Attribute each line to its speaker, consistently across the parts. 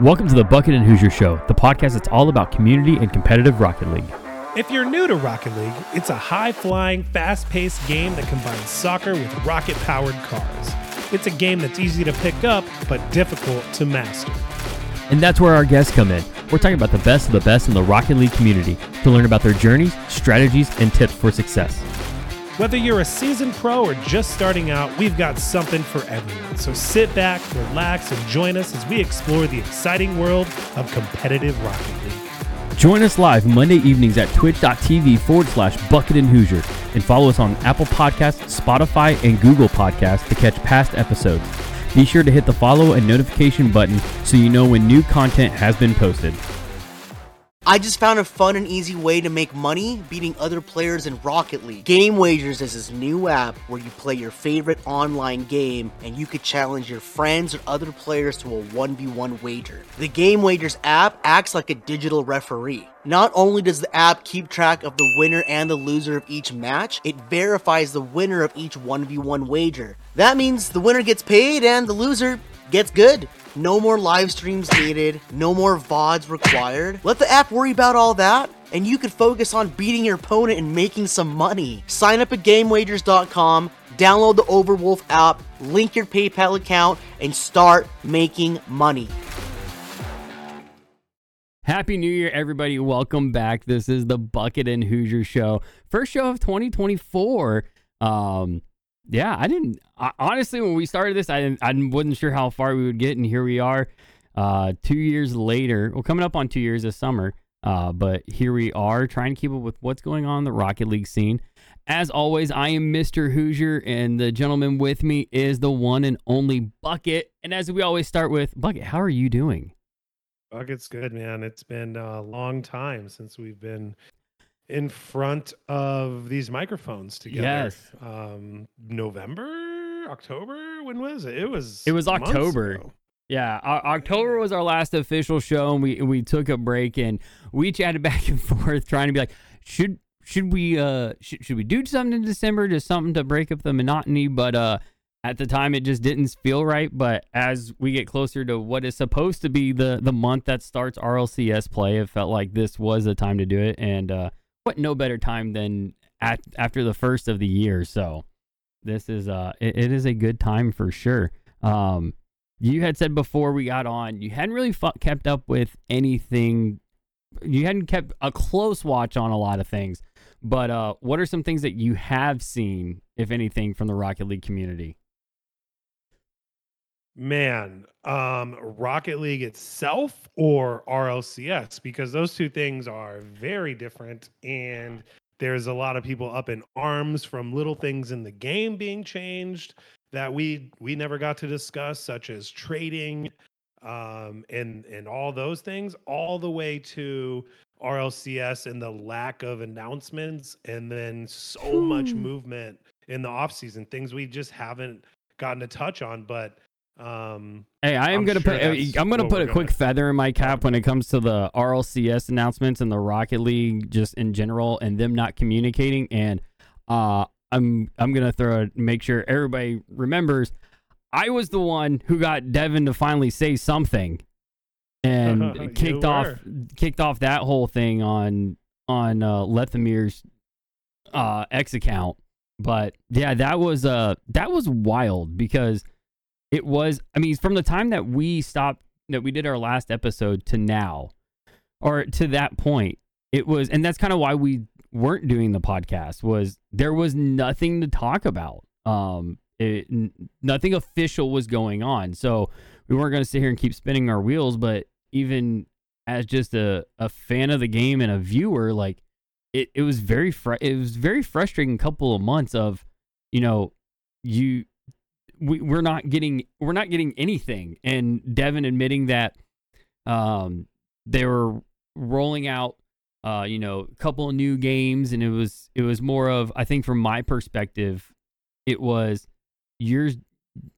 Speaker 1: Welcome to the Bucket and Hoosier Show, the podcast that's all about community and competitive Rocket League.
Speaker 2: If you're new to Rocket League, it's a high flying, fast paced game that combines soccer with rocket powered cars. It's a game that's easy to pick up, but difficult to master.
Speaker 1: And that's where our guests come in. We're talking about the best of the best in the Rocket League community to learn about their journeys, strategies, and tips for success.
Speaker 2: Whether you're a seasoned pro or just starting out, we've got something for everyone. So sit back, relax, and join us as we explore the exciting world of competitive Rocket League.
Speaker 1: Join us live Monday evenings at twitch.tv forward slash bucket and Hoosier and follow us on Apple Podcasts, Spotify, and Google Podcasts to catch past episodes. Be sure to hit the follow and notification button so you know when new content has been posted.
Speaker 3: I just found a fun and easy way to make money beating other players in Rocket League. Game Wagers is this new app where you play your favorite online game and you could challenge your friends or other players to a 1v1 wager. The Game Wagers app acts like a digital referee. Not only does the app keep track of the winner and the loser of each match, it verifies the winner of each 1v1 wager. That means the winner gets paid and the loser gets good. No more live streams needed, no more VODs required. Let the app worry about all that, and you can focus on beating your opponent and making some money. Sign up at GameWagers.com, download the Overwolf app, link your PayPal account, and start making money.
Speaker 1: Happy New Year, everybody. Welcome back. This is the Bucket and Hoosier Show. First show of 2024. Um, yeah, I didn't I, honestly when we started this, I I wasn't sure how far we would get, and here we are, uh, two years later. Well, coming up on two years this summer. Uh, but here we are trying to keep up with what's going on in the Rocket League scene. As always, I am Mr. Hoosier, and the gentleman with me is the one and only Bucket. And as we always start with, Bucket, how are you doing?
Speaker 2: Bucket's good, man. It's been a long time since we've been in front of these microphones together.
Speaker 1: Yes.
Speaker 2: Um, November, October. When was it? It was.
Speaker 1: It was October. Yeah, O- October was our last official show, and we we took a break and we chatted back and forth, trying to be like, should should we uh should, should we do something in December, just something to break up the monotony? But uh, at the time, it just didn't feel right. But as we get closer to what is supposed to be the the month that starts RLCS play, it felt like this was the time to do it, and uh, what no better time than at after the first of the year. So this is uh, it, it is a good time for sure. Um you had said before we got on you hadn't really fu- kept up with anything you hadn't kept a close watch on a lot of things but uh what are some things that you have seen if anything from the rocket league community
Speaker 2: Man, um, Rocket League itself or RLCS, because those two things are very different. And there's a lot of people up in arms from little things in the game being changed that we we never got to discuss, such as trading um and and all those things, all the way to RLCS and the lack of announcements and then so much
Speaker 1: Hmm.
Speaker 2: movement in the off season, things we just haven't gotten to touch on. But um
Speaker 1: hey i am
Speaker 2: I'm
Speaker 1: gonna
Speaker 2: sure
Speaker 1: put i'm gonna put a quick
Speaker 2: gonna
Speaker 1: feather in my cap when it comes to the rlcs announcements and the rocket league just in general and them not communicating. And uh i'm i'm gonna throw it make sure everybody remembers i was the one who got devin to finally say something and
Speaker 2: You
Speaker 1: kicked off kicked off that whole thing on on uh Lethamyr's uh X account. But yeah, that was uh that was wild because it was I mean from the time that we stopped that we did our last episode to now or to that point it was and that's kind of why we weren't doing the podcast was there was nothing to talk about. Um it, nothing official was going on. So we weren't going to sit here and keep spinning our wheels but even as just a, a fan of the game and a viewer like it, it was very fr- it was very frustrating couple of months of you know you we, we're not getting we're not getting anything. And devin admitting that um they were rolling out uh you know a couple of new games and it was it was more of i think from my perspective it was your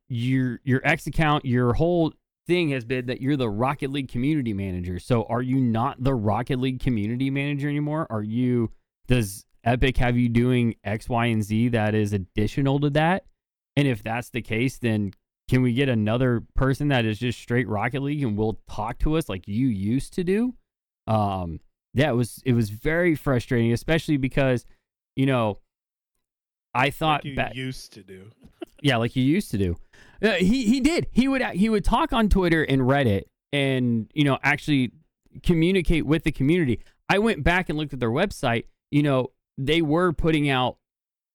Speaker 1: your your x account your whole thing has been that you're the rocket league community manager. So are you not the rocket league community manager anymore? Are you does epic have you doing x y and z that is additional to that and if that's the case then can we get another person that is just straight Rocket League and will talk to us like you used to do? Um, it was it was very frustrating, especially because you know I thought
Speaker 2: like you
Speaker 1: ba-
Speaker 2: used to do.
Speaker 1: yeah, like you used to do. Uh, he he did. He would he would talk on Twitter and Reddit, and you know actually communicate with the community. I went back and looked at their website. You know they were putting out,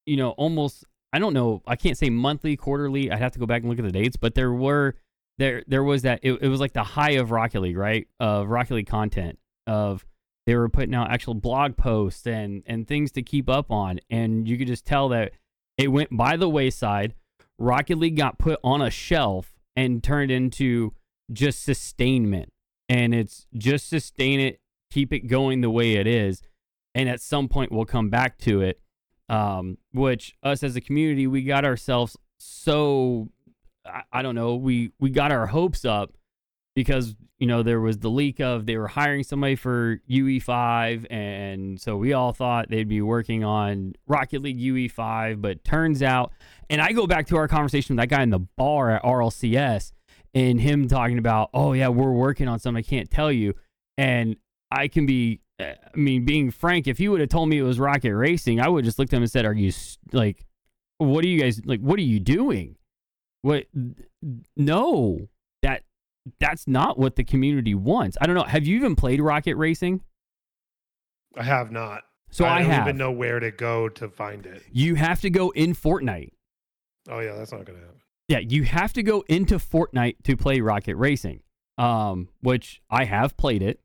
Speaker 1: you know, almost I don't know. I can't say monthly, quarterly. I'd have to go back and look at the dates, but there were there there was that it, it was like the high of Rocket League, right? Of Rocket League content of they were putting out actual blog posts and and things to keep up on, and you could just tell that it went by the wayside. Rocket League got put on a shelf and turned into just sustainment, and it's just sustain it, keep it going the way it is, and at some point we'll come back to it. Um, which us as a community, we got ourselves so I, I don't know, we we got our hopes up because you know there was the leak of they were hiring somebody for UE5 and so we all thought they'd be working on Rocket League UE5 but turns out and I go back to our conversation with that guy in the bar at RLCS and him talking about oh yeah we're working on something I can't tell you and I can be I mean being frank if you would have told me it was Rocket Racing I would have just looked at him and said are you like what are you guys like what are you doing what no that that's not what the community wants. I don't know. Have you even played Rocket Racing?
Speaker 2: I have not.
Speaker 1: So I,
Speaker 2: I don't
Speaker 1: have.
Speaker 2: even know where to go to find it.
Speaker 1: You have to go in Fortnite.
Speaker 2: Oh yeah, that's not gonna happen.
Speaker 1: Yeah, you have to go into Fortnite to play Rocket Racing. Um, which I have played it,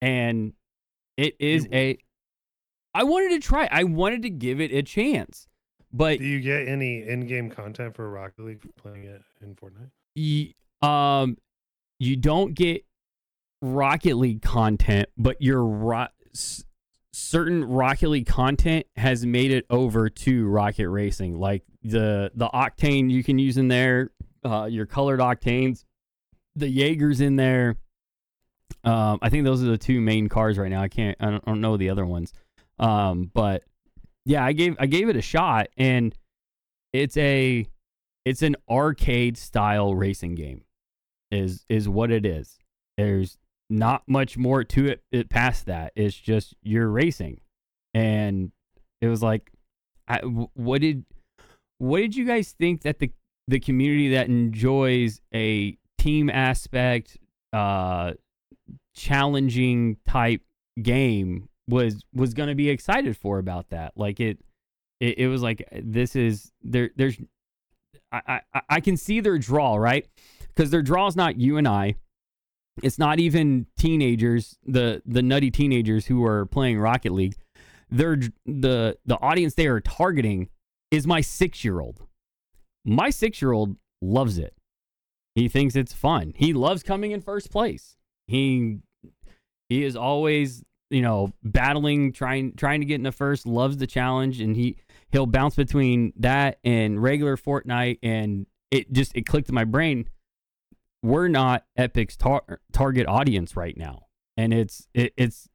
Speaker 1: and it is
Speaker 2: You-
Speaker 1: a. I wanted to try. I wanted to give it a chance, but
Speaker 2: Do you get any in-game content for Rocket League for playing it in Fortnite?
Speaker 1: y- um, you don't get Rocket League content, but your ro- s- certain Rocket League content has made it over to Rocket Racing, like the the octane you can use in there, uh, your colored octanes, the Jaegers in there. Um, I think those are the two main cars right now. I can't, I don't, I don't know the other ones. Um, but yeah, I gave I gave it a shot, and it's a it's an arcade style racing game is is what it is there's not much more to it, it past that it's just you're racing and it was like I, what did what did you guys think that the the community that enjoys a team aspect uh challenging type game was was going to be excited for about that like it, it it was like this is there there's I, I I can see their draw, right? Because their draw is not you and I. It's not even teenagers, the the nutty teenagers who are playing Rocket League. They're the the audience they are targeting is my six year old. My six year old loves it. He thinks it's fun. He loves coming in first place. He he is always you know battling, trying trying to get in the first. Loves the challenge, and he he'll bounce between that and regular Fortnite, and it just it clicked in my brain. We're not Epic's tar- target audience right now, and it's it, it's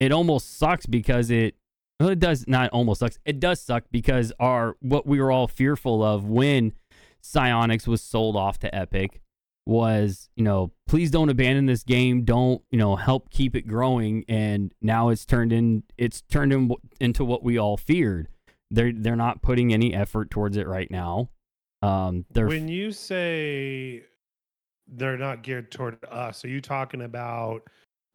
Speaker 1: it almost sucks because it well, it does not almost sucks. It does suck because our what we were all fearful of when Psyonix was sold off to Epic was, you know, please don't abandon this game. Don't, you know, help keep it growing. And now it's turned in it's turned in, into what we all feared they're they're not putting any effort towards it right now. Um, they're
Speaker 2: When you say they're not geared toward us, are you talking about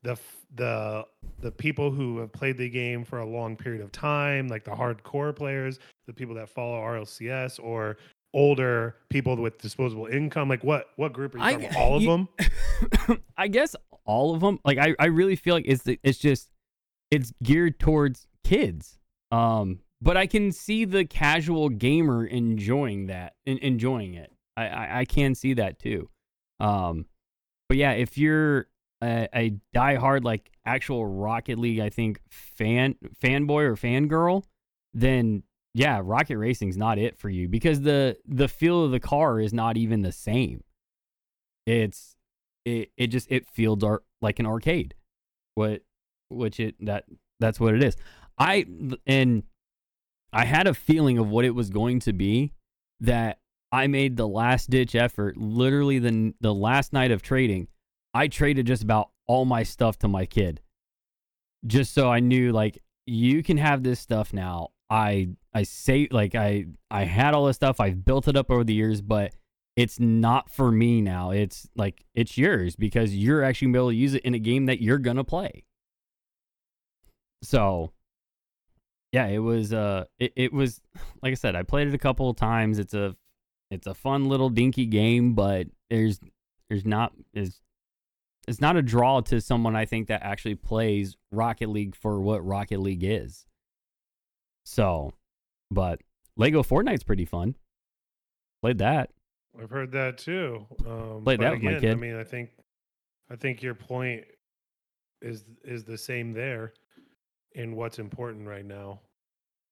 Speaker 2: the the the people who have played the game for a long period of time, like the hardcore players, the people that follow RLCS, or older people with disposable income? Like what what group are you
Speaker 1: I-
Speaker 2: about? All of
Speaker 1: you-
Speaker 2: them?
Speaker 1: I guess all of them. Like I, I really feel like it's the- it's just it's geared towards kids. Um, but I can see the casual gamer enjoying that and enjoying it. I, I I can see that too. Um, but yeah, if you're a, a diehard like actual Rocket League, I think fan fanboy or fangirl, then yeah, Rocket Racing's not it for you because the the feel of the car is not even the same. It's it it just it feels like an arcade. What which it that that's what it is. I and I had a feeling of what it was going to be that I made the last ditch effort, literally the the last night of trading. I traded just about all my stuff to my kid, just so I knew like you can have this stuff now. I I say like I I had all this stuff. I've built it up over the years, but it's not for me now. It's like it's yours because you're actually gonna be able to use it in a game that you're gonna play. So yeah, it was uh it, it was like I said, I played it a couple of times. It's a it's a fun little dinky game, but there's there's not is it's not a draw to someone I think that actually plays Rocket League for what Rocket League is. So, but Lego Fortnite's pretty fun. Played that.
Speaker 2: I've heard that too. Um,
Speaker 1: Played that with my
Speaker 2: again,
Speaker 1: kid.
Speaker 2: I mean, I think, I think your point is is the same there in what's important right now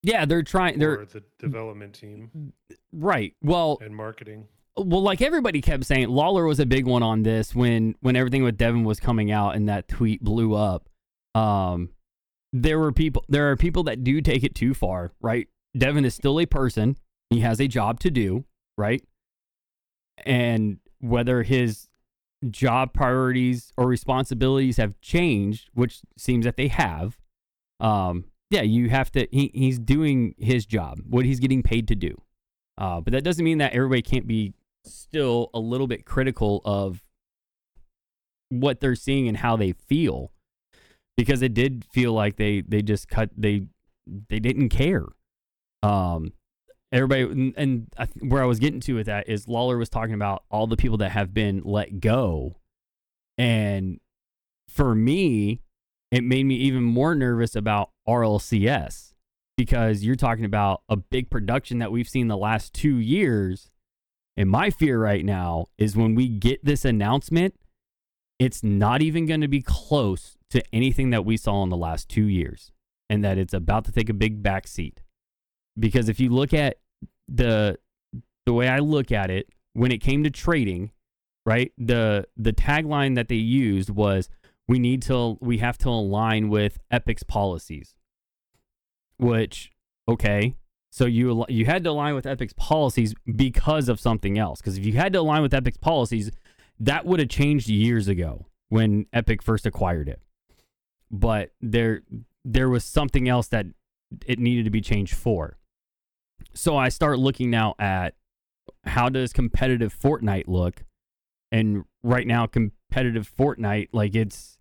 Speaker 1: Yeah, they're trying. They're
Speaker 2: the development team
Speaker 1: right. Well,
Speaker 2: and marketing.
Speaker 1: well, like everybody kept saying, Lawler was a big one on this when when everything with Devin was coming out and that tweet blew up. Um, there were people. There are people that do take it too far. Right. Devin is still a person. He has a job to do. Right. And whether his job priorities or responsibilities have changed, which seems that they have, um, yeah, you have to. He, he's doing his job, what he's getting paid to do. Uh, but that doesn't mean that everybody can't be still a little bit critical of what they're seeing and how they feel, because it did feel like they they just cut they they didn't care. Um, everybody and, and I, where I was getting to with that is Lawler was talking about all the people that have been let go, and for me, it made me even more nervous about RLCS because you're talking about a big production that we've seen the last two years. And my fear right now is when we get this announcement, it's not even going to be close to anything that we saw in the last two years, and that it's about to take a big backseat. Because if you look at the the way I look at it, when it came to trading, right, the the tagline that they used was we need to we have to align with Epic's policies. Which okay, so you you had to align with Epic's policies because of something else. Because if you had to align with Epic's policies, that would have changed years ago when Epic first acquired it. But there there was something else that it needed to be changed for. So I start looking now at how does competitive Fortnite look? And right now competitive Fortnite like it's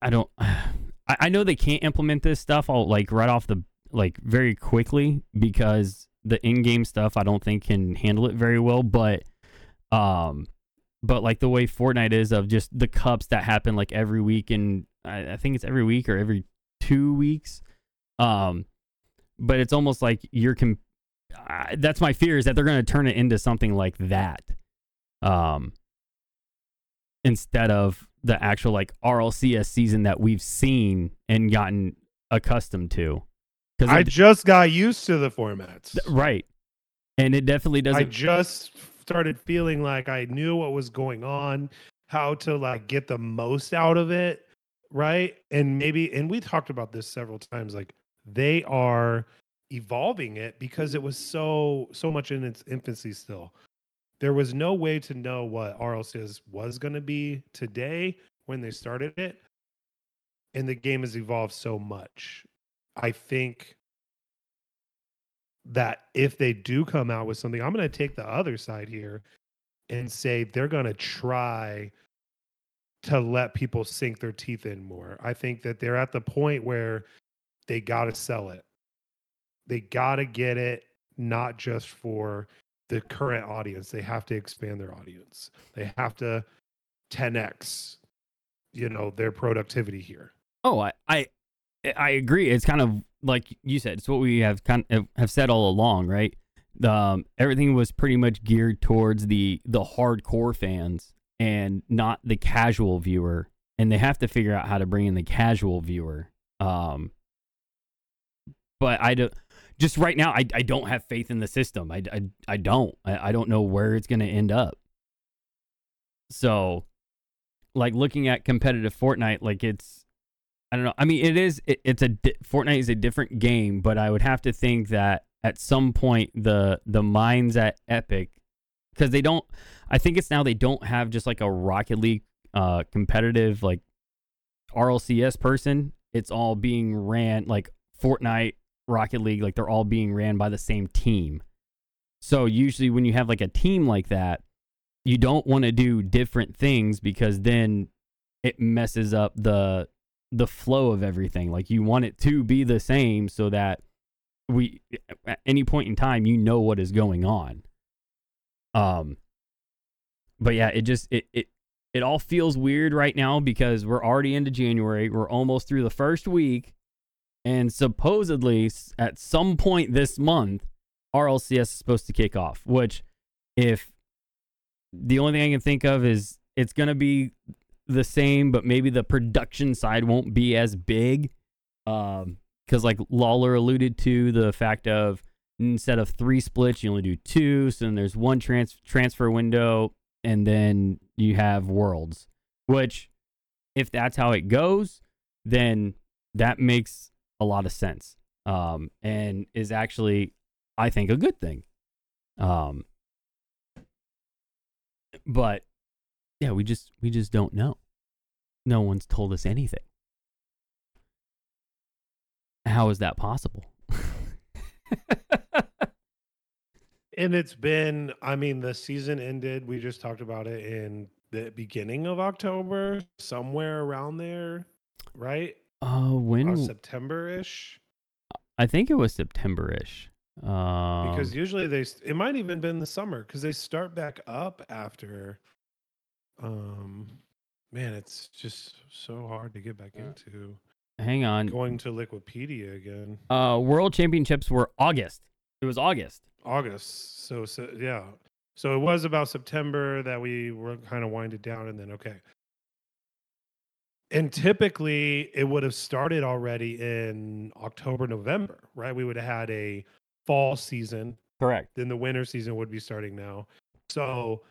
Speaker 1: I don't I, know they can't implement this stuff all like right off the like very quickly because the in-game stuff I don't think can handle it very well, but um but like the way Fortnite is of just the cups that happen like every week and I, I think it's every week or every two weeks. Um but it's almost like you're com- that's my fear is that they're going to turn it into something like that. Um instead of the actual like RLCS season that we've seen and gotten accustomed to. Cuz
Speaker 2: I just got used to the formats.
Speaker 1: right. And it definitely doesn't I
Speaker 2: just started feeling like I knew what was going on, how to like get the most out of it, right? And maybe and we talked about this several times like they are evolving it because it was so so much in its infancy still. There was no way to know what RLCS was going to be today when they started it. And the game has evolved so much. I think that if they do come out with something, I'm going to take the other side here and say they're going to try to let people sink their teeth in more. I think that they're at the point where they got to sell it. They got to get it not just for the current audience. They have to expand their audience. They have to 10x you know their productivity here.
Speaker 1: Oh, I, I I agree. It's kind of like you said. It's what we have kind of have said all along, right? Um, everything was pretty much geared towards the the hardcore fans and not the casual viewer. And they have to figure out how to bring in the casual viewer. Um, but I don't. Just right now, I, I don't have faith in the system. I, I, I don't. I, I don't know where it's going to end up. So, like looking at competitive Fortnite, like it's I don't know. I mean, it is. It, it's a Fortnite is a different game, but I would have to think that at some point the the minds at Epic because they don't. I think it's now they don't have just like a Rocket League uh, competitive like RLCS person. It's all being ran like Fortnite, Rocket League. Like they're all being ran by the same team. So usually when you have like a team like that, you don't want to do different things because then it messes up the the flow of everything. Like you want it to be the same so that we at any point in time you know what is going on. Um but yeah, it just it it it all feels weird right now because we're already into January. We're almost through the first week and supposedly at some point this month RLCS is supposed to kick off, which if the only thing I can think of is it's going to be the same, but maybe the production side won't be as big. Um, because like Lawler alluded to the fact of instead of three splits, you only do two. So then there's one trans- transfer window, and then you have worlds. Which, if that's how it goes, then that makes a lot of sense. Um, and is actually, I think, a good thing. Um, but yeah, we just we just don't know. No one's told us anything. How is that possible?
Speaker 2: and it's been i mean the season ended we just talked about it in the beginning of october somewhere around there right
Speaker 1: uh when
Speaker 2: uh, september-ish
Speaker 1: I think it was September-ish. Um,
Speaker 2: because usually they it might even been the summer because they start back up after um man it's just so hard to get back into
Speaker 1: hang on.
Speaker 2: going to liquipedia again
Speaker 1: Uh, World Championships were August. It was August.
Speaker 2: august so so yeah so it was about september that we were kind of winded down and then okay and typically it would have started already in october november right we would have had a fall season
Speaker 1: Correct.
Speaker 2: then the winter season would be starting now. So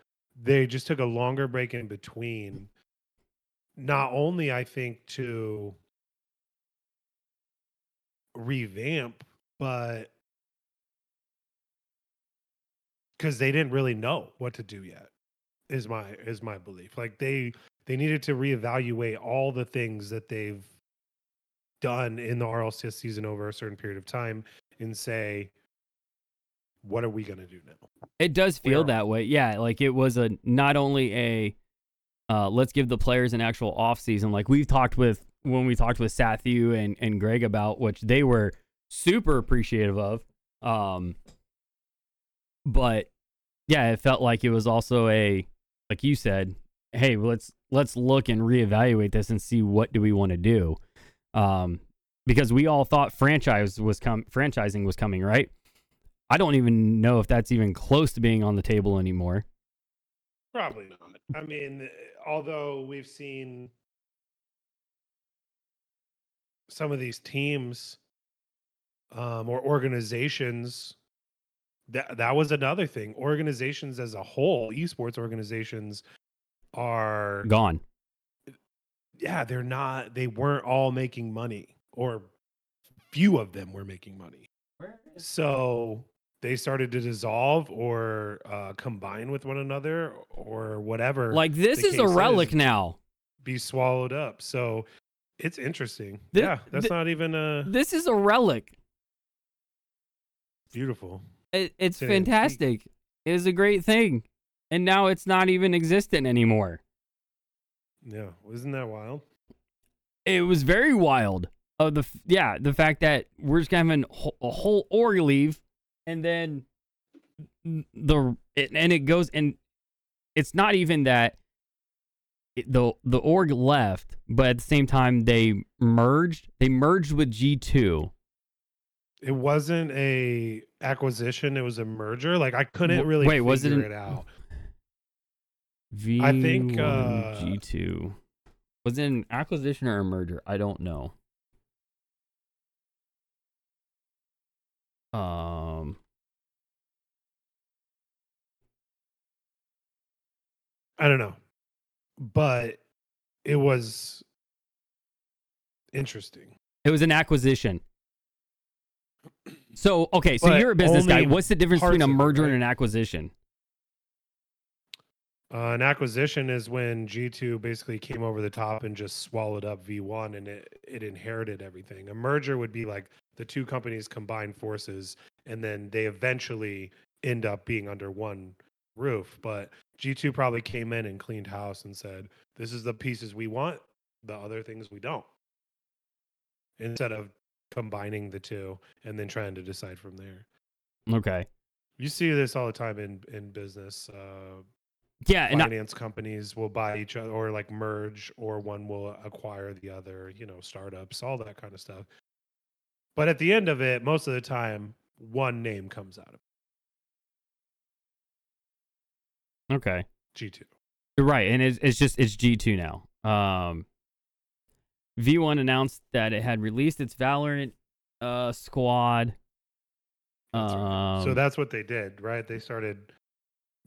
Speaker 2: they just took a longer break in between. Not only I think to revamp, but because they didn't really know what to do yet is my is my belief like they they needed to reevaluate all the things that they've done in the RLCS season over a certain period of time and say what are we going to do now
Speaker 1: It does feel
Speaker 2: are-
Speaker 1: that way. Yeah, like it was a not only a uh, let's give the players an actual off season. Like we've talked with when we talked with Sathu and and Greg about, which they were super appreciative of. Um, but yeah, it felt like it was also a like you said, hey, let's let's look and reevaluate this and see what do we want to do. Um, because we all thought franchise was com- franchising was coming, right? I don't even know if that's even close to being on the table anymore.
Speaker 2: Probably not. I mean, although we've seen some of these teams um, or organizations, that that was another thing. Organizations as a whole, esports organizations, are
Speaker 1: Gone.
Speaker 2: yeah, they're not. They weren't all making money, or few of them were making money. So they started to dissolve or uh, combine with one another or whatever.
Speaker 1: Like this is a relic
Speaker 2: is.
Speaker 1: now.
Speaker 2: be swallowed up. So it's interesting. Yeah, that's not even uh,
Speaker 1: This is a relic.
Speaker 2: beautiful.
Speaker 1: It, it's
Speaker 2: an
Speaker 1: fantastic. It is a great thing. And now it's not even existent anymore.
Speaker 2: Yeah, isn't that wild?
Speaker 1: It was very wild. Of the yeah, the fact that we're just having wh- a whole org leave, and then the it, and it goes and it's not even that it, the the org left, but at the same time they merged. They merged with G two.
Speaker 2: It wasn't a acquisition; it was a merger. Like I couldn't really
Speaker 1: wait, was it an-
Speaker 2: it out.
Speaker 1: V
Speaker 2: I think, uh,
Speaker 1: G two was it an acquisition or a merger? I don't know. Um,
Speaker 2: I don't know, but it was interesting.
Speaker 1: it was an acquisition. So okay, so
Speaker 2: But
Speaker 1: you're a business guy. What's the difference between a merger and an acquisition?
Speaker 2: Uh, an acquisition is when G2 basically came over the top and just swallowed up V1 and it, it inherited everything. A merger would be like the two companies combine forces and then they eventually end up being under one roof. But G2 probably came in and cleaned house and said, this is the pieces we want, the other things we don't. Instead of combining the two and then trying to decide from there.
Speaker 1: Okay.
Speaker 2: You see this all the time in, in business. Uh,
Speaker 1: Yeah, and I,
Speaker 2: finance companies will buy each other or like merge or one will acquire the other you know startups all that kind of stuff but at the end of it most of the time one name comes out of it
Speaker 1: okay.
Speaker 2: g2
Speaker 1: You're right, and it's it's just it's G two now. Um, V1 announced that it had released its Valorant uh squad.
Speaker 2: Right. so
Speaker 1: Um,
Speaker 2: that's what they did right they started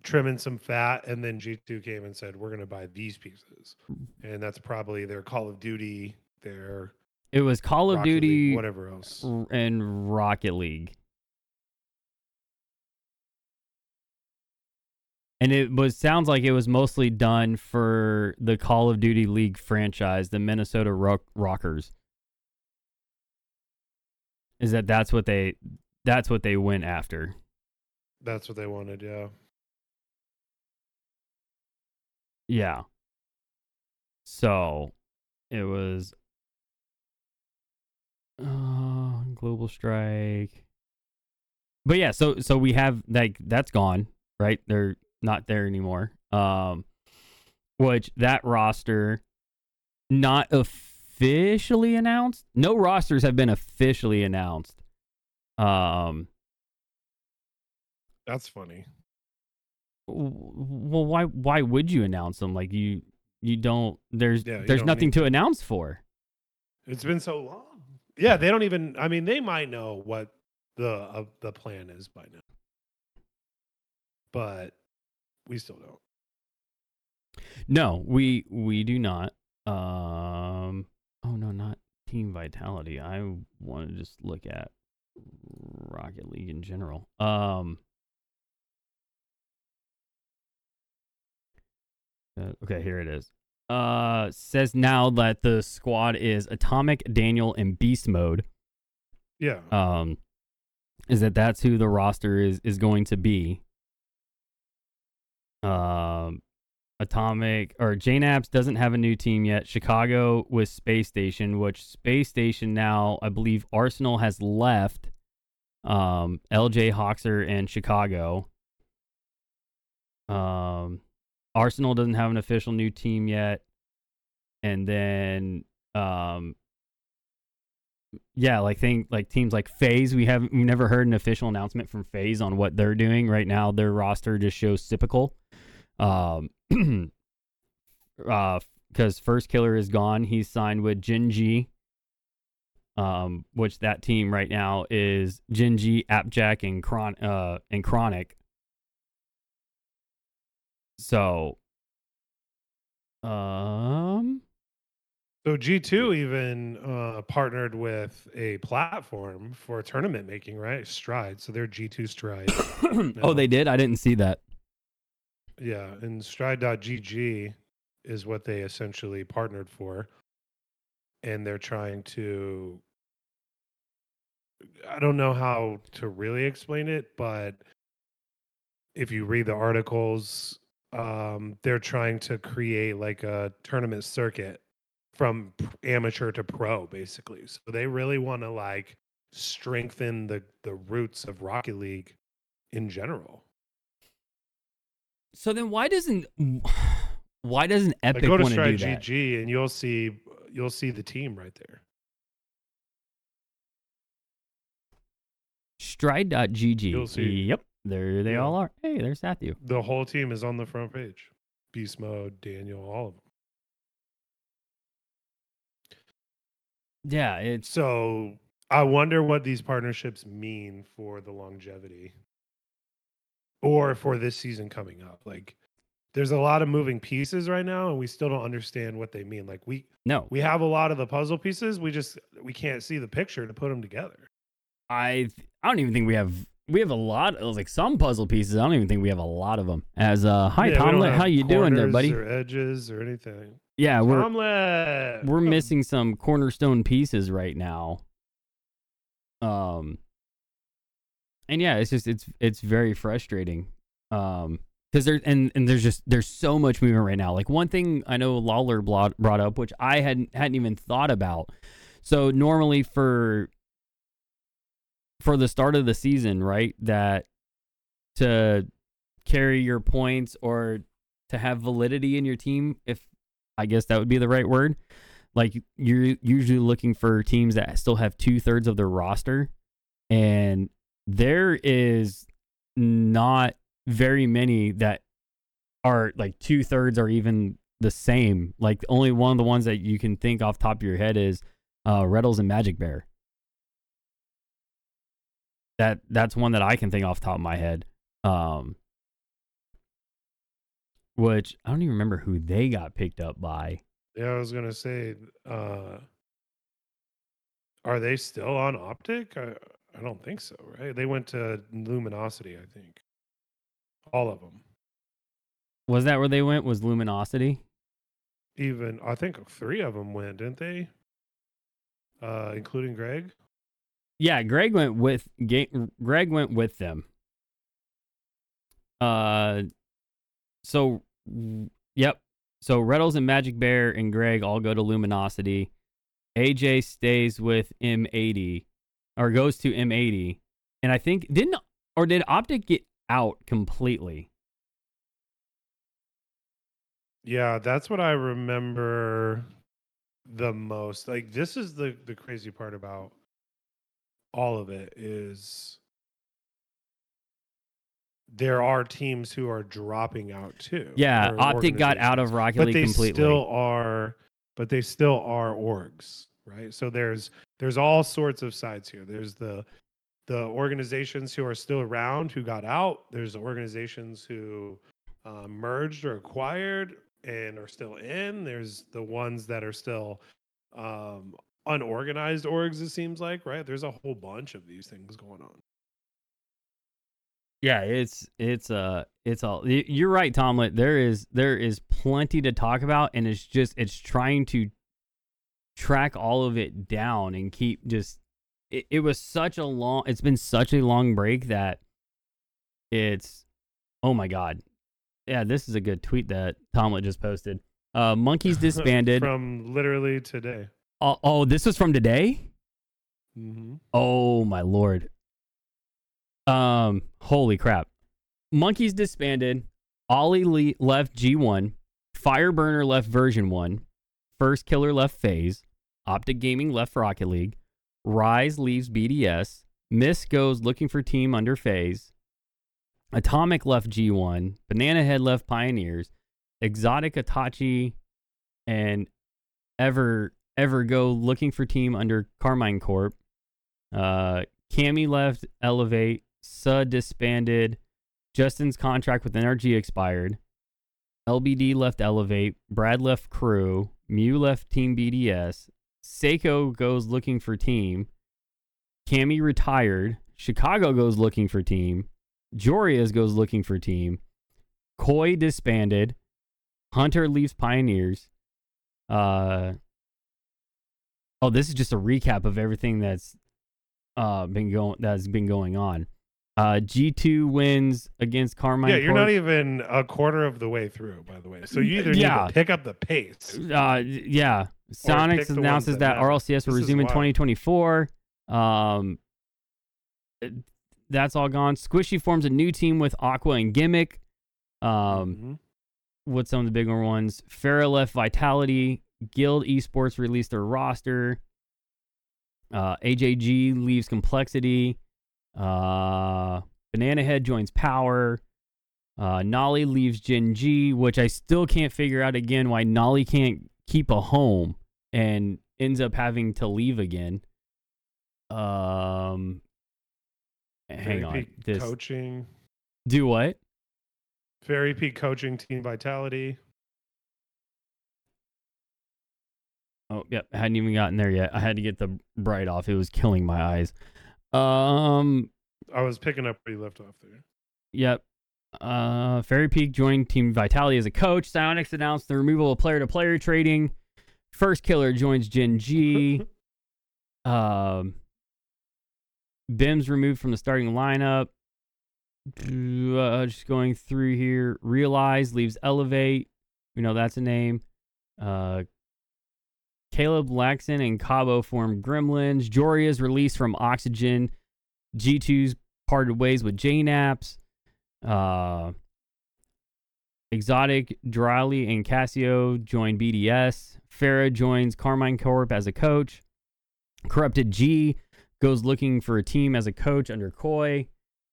Speaker 2: trimming some fat and then g2 came and said we're going to buy these pieces mm. and that's probably their call of duty their
Speaker 1: it was Call of
Speaker 2: Rocket League,
Speaker 1: Duty
Speaker 2: whatever else
Speaker 1: and Rocket League. And it was sounds like it was mostly done for the Call of Duty League franchise, the Minnesota Rock- Rockers. Is that that's what they that's what they went after.
Speaker 2: that's what they wanted yeah
Speaker 1: Yeah. So it was uh global strike. But yeah, so so we have like that's gone, right? They're not there anymore. Um which that roster not officially announced. No rosters have been officially announced. Um
Speaker 2: that's funny
Speaker 1: well why why would you announce them like you you don't there's
Speaker 2: Yeah, you
Speaker 1: there's
Speaker 2: don't
Speaker 1: nothing to announce for
Speaker 2: It's been so long. Yeah, they don't even. I mean, they might know what the uh, the plan is by now, but we still don't.
Speaker 1: no we we do not um oh no not team vitality i want to just look at rocket league in general um uh, okay here it is uh says now that the squad is atomic daniel and beast mode
Speaker 2: Yeah,
Speaker 1: um, is that that's who the roster is is going to be. Um, Atomic or jknaps doesn't have a new team yet. Chicago with Space Station, which Space Station now I believe Arsenal has left. Um, LJ Hoxer and Chicago. Um, Arsenal doesn't have an official new team yet, and then um, yeah, like thing like teams like FaZe, we haven't we've never heard an official announcement from FaZe on what they're doing right now. Their roster just shows typical. Um, uh, because Firstkiller is gone. He's signed with Gen.G. Um, which that team right now is Gen.G, Appjack, and Chron uh and Chronic. So, um,
Speaker 2: so G two even uh, partnered with a platform for tournament making, right? Stride. So they're G two Stride.
Speaker 1: oh, they did. I didn't see that.
Speaker 2: yeah, and Stride.gg is what they essentially partnered for, and they're trying to. I don't know how to really explain it, but if you read the articles, um, they're trying to create like a tournament circuit from amateur to pro, basically. So they really want to like strengthen the the roots of Rocket League in general.
Speaker 1: So then, why doesn't why doesn't
Speaker 2: Like,
Speaker 1: Epic
Speaker 2: go to
Speaker 1: want to do that?
Speaker 2: GG and you'll see you'll see the team right there.
Speaker 1: Stride.gg.
Speaker 2: You'll see.
Speaker 1: Yep, there they
Speaker 2: Yeah.
Speaker 1: all are. Hey, there's Matthew.
Speaker 2: The whole team is on the front page. Beast mode, Daniel, all of them.
Speaker 1: Yeah, it's
Speaker 2: So I wonder what these partnerships mean for the longevity or for this season coming up. Like there's a lot of moving pieces right now and we still don't understand what they mean. Like we
Speaker 1: no.
Speaker 2: we have a lot of the puzzle pieces, we just we can't see the picture to put them together.
Speaker 1: I I don't even think we have we have a lot of like some puzzle pieces. I don't even think we have a lot of them. As uh, hi
Speaker 2: Yeah,
Speaker 1: Tomlet, how you doing there, buddy?
Speaker 2: Or edges or anything.
Speaker 1: Yeah, we're
Speaker 2: Tomlet.
Speaker 1: we're missing some cornerstone pieces right now. Um, and yeah, it's just it's it's very frustrating. Um, because there and and there's just there's so much movement right now. Like one thing I know Lawler brought brought up, which I hadn't hadn't even thought about. So normally for for the start of the season, right, that to carry your points or to have validity in your team, if I guess that would be the right word. Like you're usually looking for teams that still have two thirds of their roster, and there is not very many that are like two thirds or even the same. Like only one of the ones that you can think off top of your head is uh, Reddles and Magic Bear. That that's one that I can think off the top of my head. Um, which I don't even remember who they got picked up by.
Speaker 2: Yeah, I was gonna say, uh are they still on Optic? I I don't think so, right? They went to Luminosity, I think. All of them.
Speaker 1: Was that where they went? Was Luminosity?
Speaker 2: Even I think three of them went, didn't they? Uh, including Greg.
Speaker 1: Yeah, Greg went with Greg went with them. Uh, so yep. So Reddles and Magic Bear and Greg all go to Luminosity. AJ stays with M80 or goes to M80, and I think didn't or did Optic get out completely?
Speaker 2: Yeah, that's what I remember the most. Like this is the the crazy part about all of it is there are teams who are dropping out too.
Speaker 1: Yeah, Optic got out of Rocket
Speaker 2: but
Speaker 1: League
Speaker 2: they
Speaker 1: completely.
Speaker 2: still are but they still are orgs, right? So there's there's all sorts of sides here. There's the the organizations who are still around who got out. There's the organizations who uh, merged or acquired and are still in. There's the ones that are still um, unorganized orgs. It seems like right. There's a whole bunch of these things going on.
Speaker 1: Yeah, it's it's uh it's all you're right, Tomlet. There is there is plenty to talk about, and it's just it's trying to track all of it down and keep just. It, it was such a long. It's been such a long break that it's. Oh my god, yeah, this is a good tweet that Tomlet just posted. Uh, monkeys disbanded.
Speaker 2: from literally today.
Speaker 1: Oh, oh, this was from today.
Speaker 2: Mm-hmm.
Speaker 1: Oh my lord. Um, holy crap. Monkeys disbanded. Ollie Le- left G1. Fireburner left version 1. Firstkiller left FaZe. Optic Gaming left Rocket League. Rise leaves BDS. Miss goes looking for team under FaZe. Atomic left G1. Banana Head left Pioneers. Exotic Itachi and Ever Ever go looking for team under Karmine Corp. Uh, Cammy left Elevate. Sud disbanded. Justin's contract with NRG expired. LBD left Elevate. Brad left Crew. Mew left Team BDS. Seiko goes looking for team. Cammy retired. Chicago goes looking for team. Jorias goes looking for team. Koi disbanded. Hunter leaves Pioneers. Uh, oh, this is just a recap of everything that's uh been going that's been going on. Uh, G2 wins against Carmine.
Speaker 2: Yeah, you're
Speaker 1: Corp.
Speaker 2: not even a quarter of the way through, by the way. So you either
Speaker 1: Yeah.
Speaker 2: need to pick up the pace.
Speaker 1: Uh, yeah.
Speaker 2: Psyonix
Speaker 1: announces
Speaker 2: that
Speaker 1: that. RLCS will resume in 2024. Um, that's all gone. Squishy forms a new team with Aqua and Gimmick. Um,
Speaker 2: Mhm.
Speaker 1: what's some of the bigger ones? Farah left Vitality. Guild Esports released their roster. Uh, AJG leaves Complexity. Uh, Banana Head joins Power. Uh, Nolly leaves Gen G, which I still can't figure out again why Nolly can't keep a home and ends up having to leave again. Um, hang
Speaker 2: Fairy
Speaker 1: on. This
Speaker 2: coaching,
Speaker 1: do what?
Speaker 2: Fairy Peak coaching, Team Vitality.
Speaker 1: Oh, yep. I hadn't even gotten there yet. I had to get the bright off. It was killing my eyes. Um,
Speaker 2: I was picking up where you left off there.
Speaker 1: Yep. Uh, Fairy Peak joined Team Vitality as a coach. Psyonix announced the removal of player to player trading. Firstkiller joins Gen G. um, Bim's removed from the starting lineup. Uh, just going through here. Realize leaves Elevate. We know that's a name. Uh, Caleb Laxon and Cabo form Gremlins. Joria is released from Oxygen. G2's parted ways with JKnaps. Uh, Exotic, Dralii, and Cassio join BDS. Farah joins Karmine Corp as a coach. Corrupted G goes looking for a team as a coach under Koi.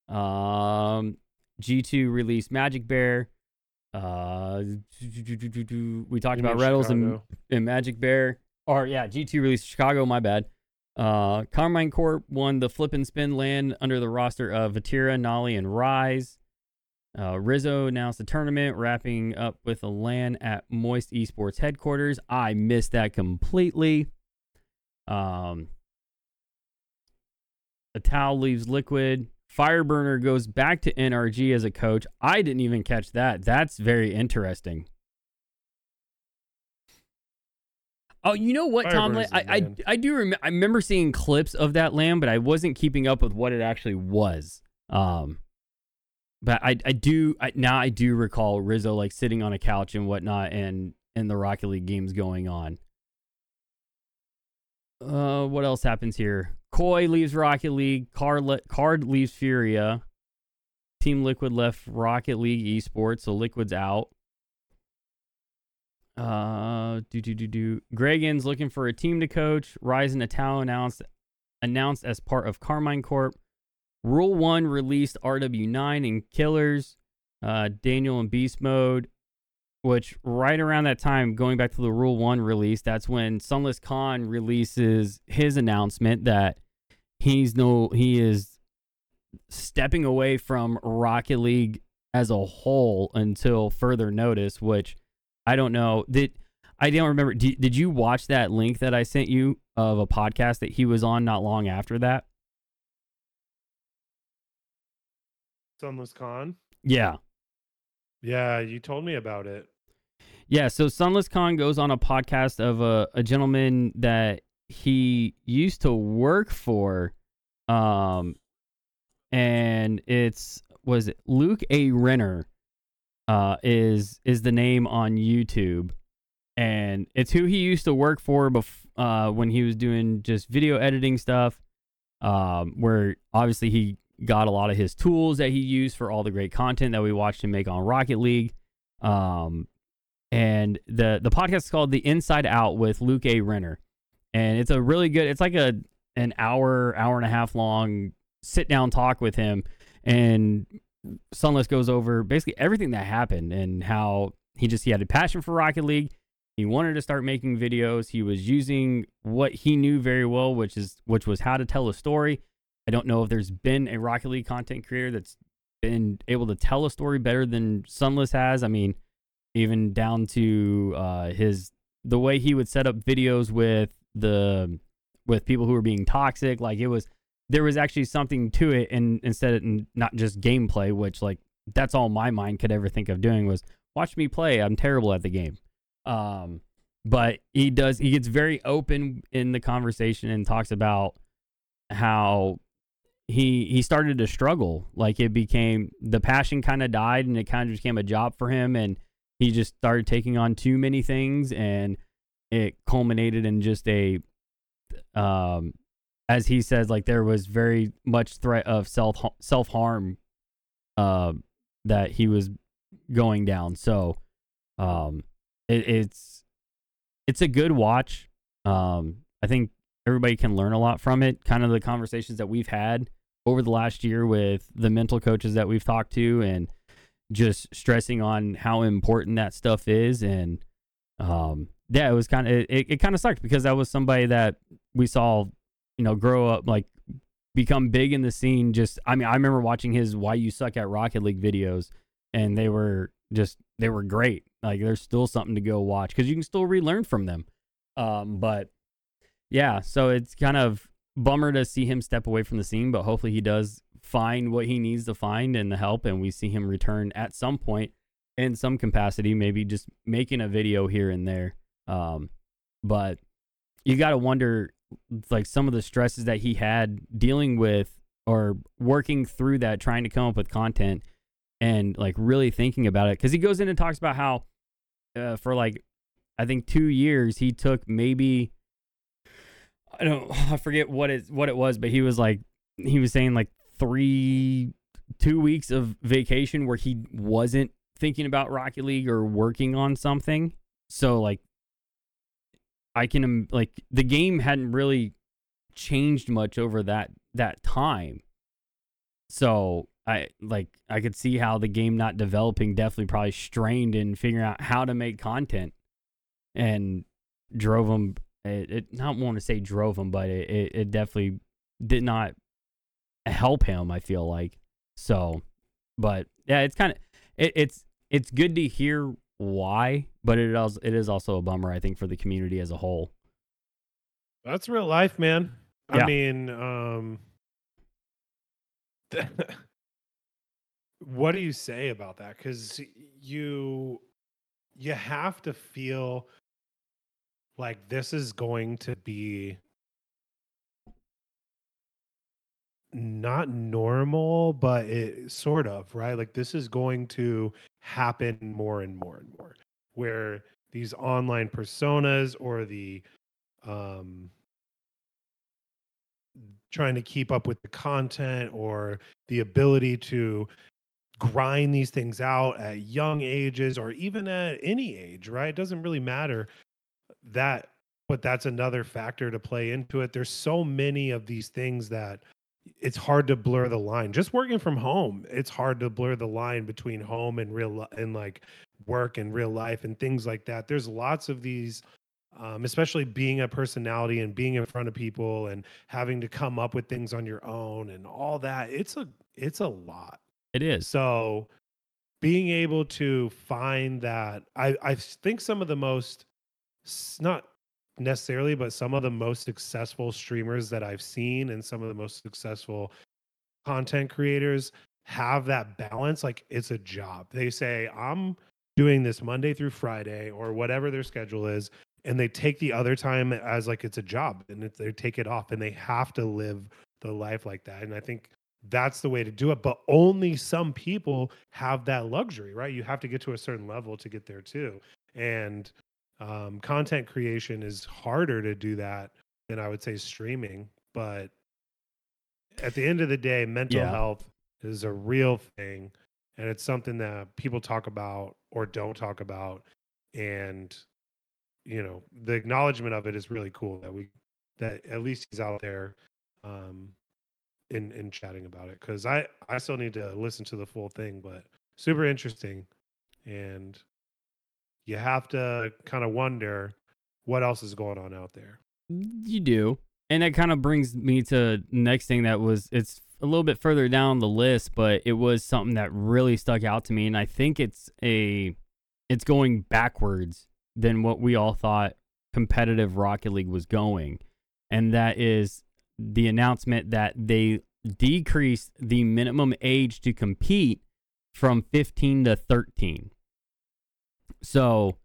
Speaker 1: Um, G2 released Magic Bear. Uh, we talked
Speaker 2: You
Speaker 1: about Reynolds and, and Magic Bear. Or yeah, G2 released Chicago. My bad. Uh, Karmine Corp won the flip and spin land under the roster of Vatira, Nolly, and Rise. Uh, Rizzo announced the tournament, wrapping up with a LAN at Moist Esports headquarters. I missed that completely. Um, Atow leaves Liquid. Fireburner goes back to NRG as a coach. I didn't even catch that. That's very interesting. Oh, you know what, Tom?
Speaker 2: Fireburner's
Speaker 1: I, I. I do rem- I remember seeing clips of that land, but I wasn't keeping up with what it actually was. Um, but I I do I, now I do recall Rizzo like sitting on a couch and whatnot, and and the Rocket League games going on. Uh, what else happens here? Koi leaves Rocket League. Card le- Card leaves Furia. Team Liquid left Rocket League Esports, so Liquid's out. Uh, do do do do. Gregan's looking for a team to coach. Rise and Atow announced announced as part of Karmine Corp. Rule One released RW9 and Killers. Uh, Daniel and Beast Mode, which right around that time, going back to the Rule One release, that's when Sunless Khan releases his announcement that he's no he is stepping away from Rocket League as a whole until further notice, which I don't know. Did I don't remember. Did, did you watch that link that I sent you of a podcast that he was on not long after that?
Speaker 2: Sunless Khan.
Speaker 1: Yeah.
Speaker 2: Yeah, you told me about it.
Speaker 1: Yeah, so Sunless Khan goes on a podcast of a, a gentleman that he used to work for. Um and it's was it Luke A. Renner uh is is the name on YouTube. And it's who he used to work for bef- uh when he was doing just video editing stuff. Um where obviously he got a lot of his tools that he used for all the great content that we watched him make on Rocket League. Um and the the podcast is called The Inside Out with Luke A. Renner, and it's a really good. It's like a an hour hour and a half long sit down talk with him, and Sunless goes over basically everything that happened and how he just he had a passion for Rocket League. He wanted to start making videos. He was using what he knew very well, which is which was how to tell a story. I don't know if there's been a Rocket League content creator that's been able to tell a story better than Sunless has. I mean, even down to uh, his the way he would set up videos with the with people who were being toxic. Like it was there was actually something to it, and instead of not just gameplay, which like that's all my mind could ever think of doing was watch me play. I'm terrible at the game. Um, but he does he gets very open in the conversation and talks about how he he started to struggle like it became the passion kind of died and it kind of became a job for him and he just started taking on too many things and it culminated in just a um as he says like there was very much threat of self self harm uh that he was going down. So um it, it's it's a good watch. Um i think everybody can learn a lot from it. Kind of the conversations that we've had over the last year with the mental coaches that we've talked to and just stressing on how important that stuff is and um yeah it was kind of it, it kind of sucked because that was somebody that we saw you know grow up like become big in the scene just i mean i remember watching his why you suck at rocket league videos and they were just they were great like there's still something to go watch because you can still relearn from them um but yeah so it's kind of bummer to see him step away from the scene but hopefully he does find what he needs to find and the help, and we see him return at some point in some capacity, maybe just making a video here and there. Um, but you got to wonder, like some of the stresses that he had dealing with or working through that, trying to come up with content and like really thinking about it. Because he goes in and talks about how uh, for like I think two years he took maybe I don't I forget what it what it was, but he was like he was saying like three two weeks of vacation where he wasn't thinking about Rocket League or working on something. So like I can like the game hadn't really changed much over that that time. So I like I could see how the game not developing definitely probably strained in figuring out how to make content and drove him it, it not want to say drove him but it, it, it definitely did not help him I feel like so but yeah it's kind of it, it's it's good to hear why but it also it is also a bummer I think for the community as a whole
Speaker 2: That's real life, man.
Speaker 1: Yeah.
Speaker 2: I mean, um what do you say about that? Cuz you you have to feel like this is going to be not normal, but it sort of, right? Like this is going to happen more and more and more where these online personas or the um trying to keep up with the content or the ability to grind these things out at young ages or even at any age, right? It doesn't really matter that, but that's another factor to play into it. There's so many of these things that it's hard to blur the line. Just working from home, it's hard to blur the line between home and real and like work and real life and things like that. There's lots of these um, especially being a personality and being in front of people and having to come up with things on your own and all that it's a it's a lot.
Speaker 1: It is.
Speaker 2: So being able to find that i i think some of the most not necessarily but some of the most successful streamers that i've seen and some of the most successful content creators have that balance like it's a job. They say i'm doing this monday through friday or whatever their schedule is and they take the other time as like it's a job and they take it off and they have to live the life like that and i think that's the way to do it but only some people have that luxury right you have to get to a certain level to get there too and um, content creation is harder to do that than i would say streaming but at the end of the day mental
Speaker 1: Yeah.
Speaker 2: health is a real thing and it's something that people talk about or don't talk about and you know the acknowledgement of it is really cool that we that at least he's out there um in in chatting about it because i i still need to listen to the full thing but super interesting and you have to kind of wonder what else is going on out there
Speaker 1: You do. And that kind of brings me to next thing that was it's a little bit further down the list, but it was something that really stuck out to me and I think it's a it's going backwards than what we all thought competitive Rocket League was going. And that is the announcement that they decreased the minimum age to compete from 15 to 13. So,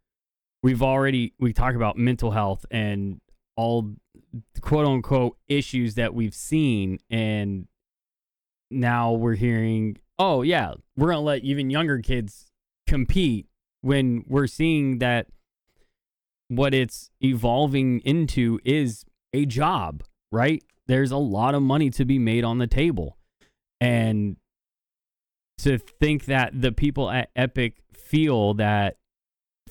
Speaker 1: we've already we talk about mental health and all quote unquote issues that we've seen and now we're hearing oh yeah we're going to let even younger kids compete when we're seeing that what it's evolving into is a job right there's a lot of money to be made on the table and to think that the people at epic feel that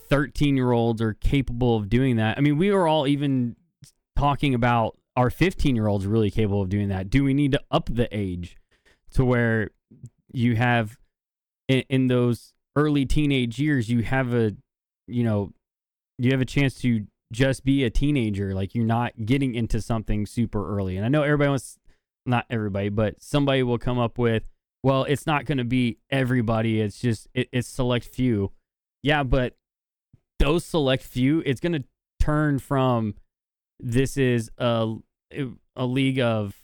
Speaker 1: 13 year olds are capable of doing that. I mean, we were all even talking about our 15 year olds really capable of doing that. Do we need to up the age to where you have in, in those early teenage years, you have a, you know, you have a chance to just be a teenager. Like you're not getting into something super early. And I know everybody wants, not everybody, but somebody will come up with, well, it's not going to be everybody. It's just, it, it's select few. Yeah, but those select few, it's going to turn from this is a a league of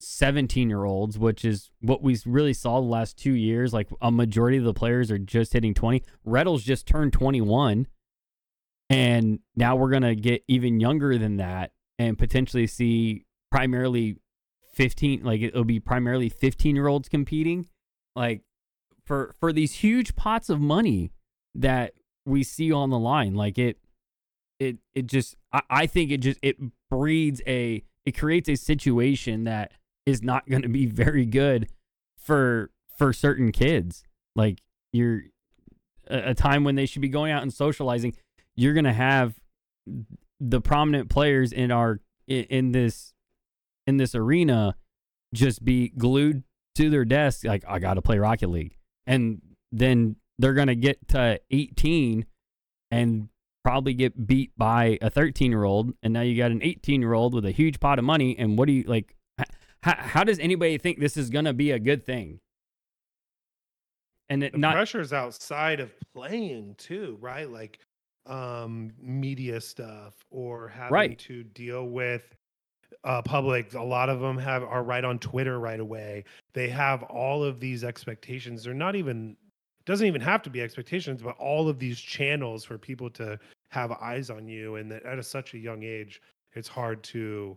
Speaker 1: 17 year olds, which is what we really saw the last two years. Like a majority of the players are just hitting 20. Reddle's just turned 21. And now we're going to get even younger than that and potentially see primarily 15, like it'll be primarily 15 year olds competing. Like for, for these huge pots of money that we see on the line, like it, it, it just, I, I think it just, it breeds a, it creates a situation that is not going to be very good for for certain kids. Like you're a, a time when they should be going out and socializing, you're going to have the prominent players in our in, in this in this arena just be glued to their desk like I got to play Rocket League. And then they're going to get to 18 and probably get beat by a 13 year old and now you got an 18 year old with a huge pot of money and what do you like how, how does anybody think this is going to be a good thing? And it
Speaker 2: the
Speaker 1: not
Speaker 2: pressures outside of playing too, right? Like um media stuff or having
Speaker 1: Right.
Speaker 2: to deal with uh public a lot of them have are right on twitter right away they have all of these expectations they're not even doesn't even have to be expectations but all of these channels for people to have eyes on you and that at a, such a young age it's hard to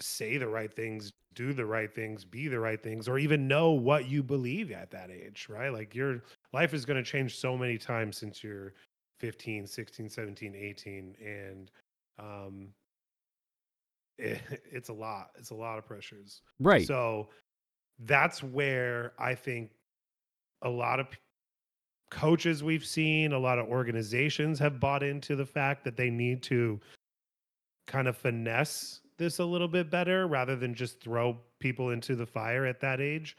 Speaker 2: say the right things do the right things be the right things or even know what you believe at that age right like your life is going to change so many times since you're 15 16 17 18 and um it, it's a lot it's a lot of pressures
Speaker 1: right.
Speaker 2: so that's where I think a lot of coaches we've seen, a lot of organizations have bought into the fact that they need to kind of finesse this a little bit better rather than just throw people into the fire at that age.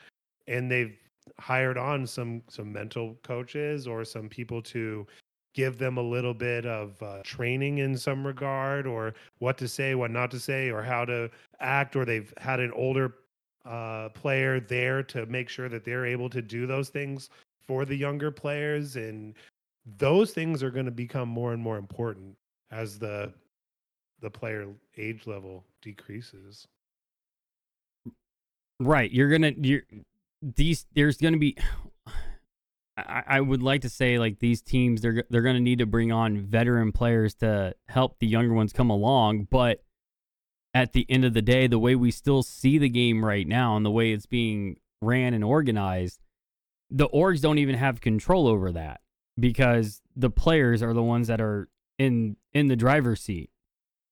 Speaker 2: And they've hired on some some mental coaches or some people to give them a little bit of uh, training in some regard or what to say what not to say or how to act or they've had an older uh, player there to make sure that they're able to do those things for the younger players and those things are going to become more and more important as the the player age level decreases
Speaker 1: Right. You're gonna you're these there's gonna be I, I would like to say like these teams they're they're gonna need to bring on veteran players to help the younger ones come along, but at the end of the day, the way we still see the game right now and the way it's being ran and organized, the orgs don't even have control over that because the players are the ones that are in in the driver's seat.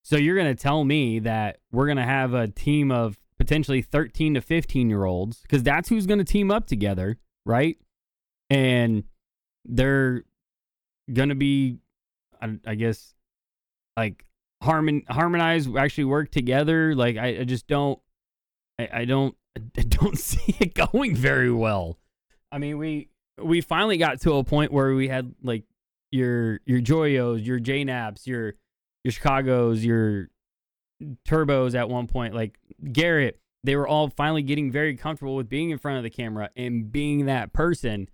Speaker 1: So you're going to tell me that we're going to have a team of potentially 13 to 15 year olds because that's who's going to team up together, right? And they're going to be, I, I guess, like harmon harmonize, actually work together. Like I, I just don't, I, I don't, I don't see it going very well. I mean, we we finally got to a point where we had like your your Joyos, your JKnaps, your your Chicago's, your Turbos at one point, like Garrett, they were all finally getting very comfortable with being in front of the camera and being that person.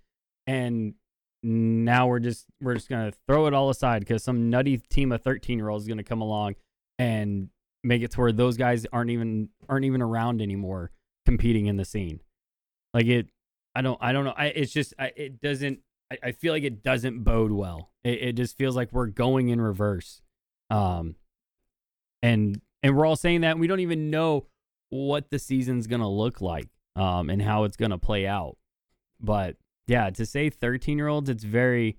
Speaker 1: And now we're just we're just gonna throw it all aside because some nutty team of 13 year olds is gonna come along and make it to where those guys aren't even aren't even around anymore competing in the scene. Like it, I don't I don't know. I it's just I, it doesn't. I, I feel like it doesn't bode well. It, it just feels like we're going in reverse. Um, and and we're all saying that we don't even know what the season's gonna look like. Um, and how it's gonna play out. But yeah, to say 13 year olds, it's very,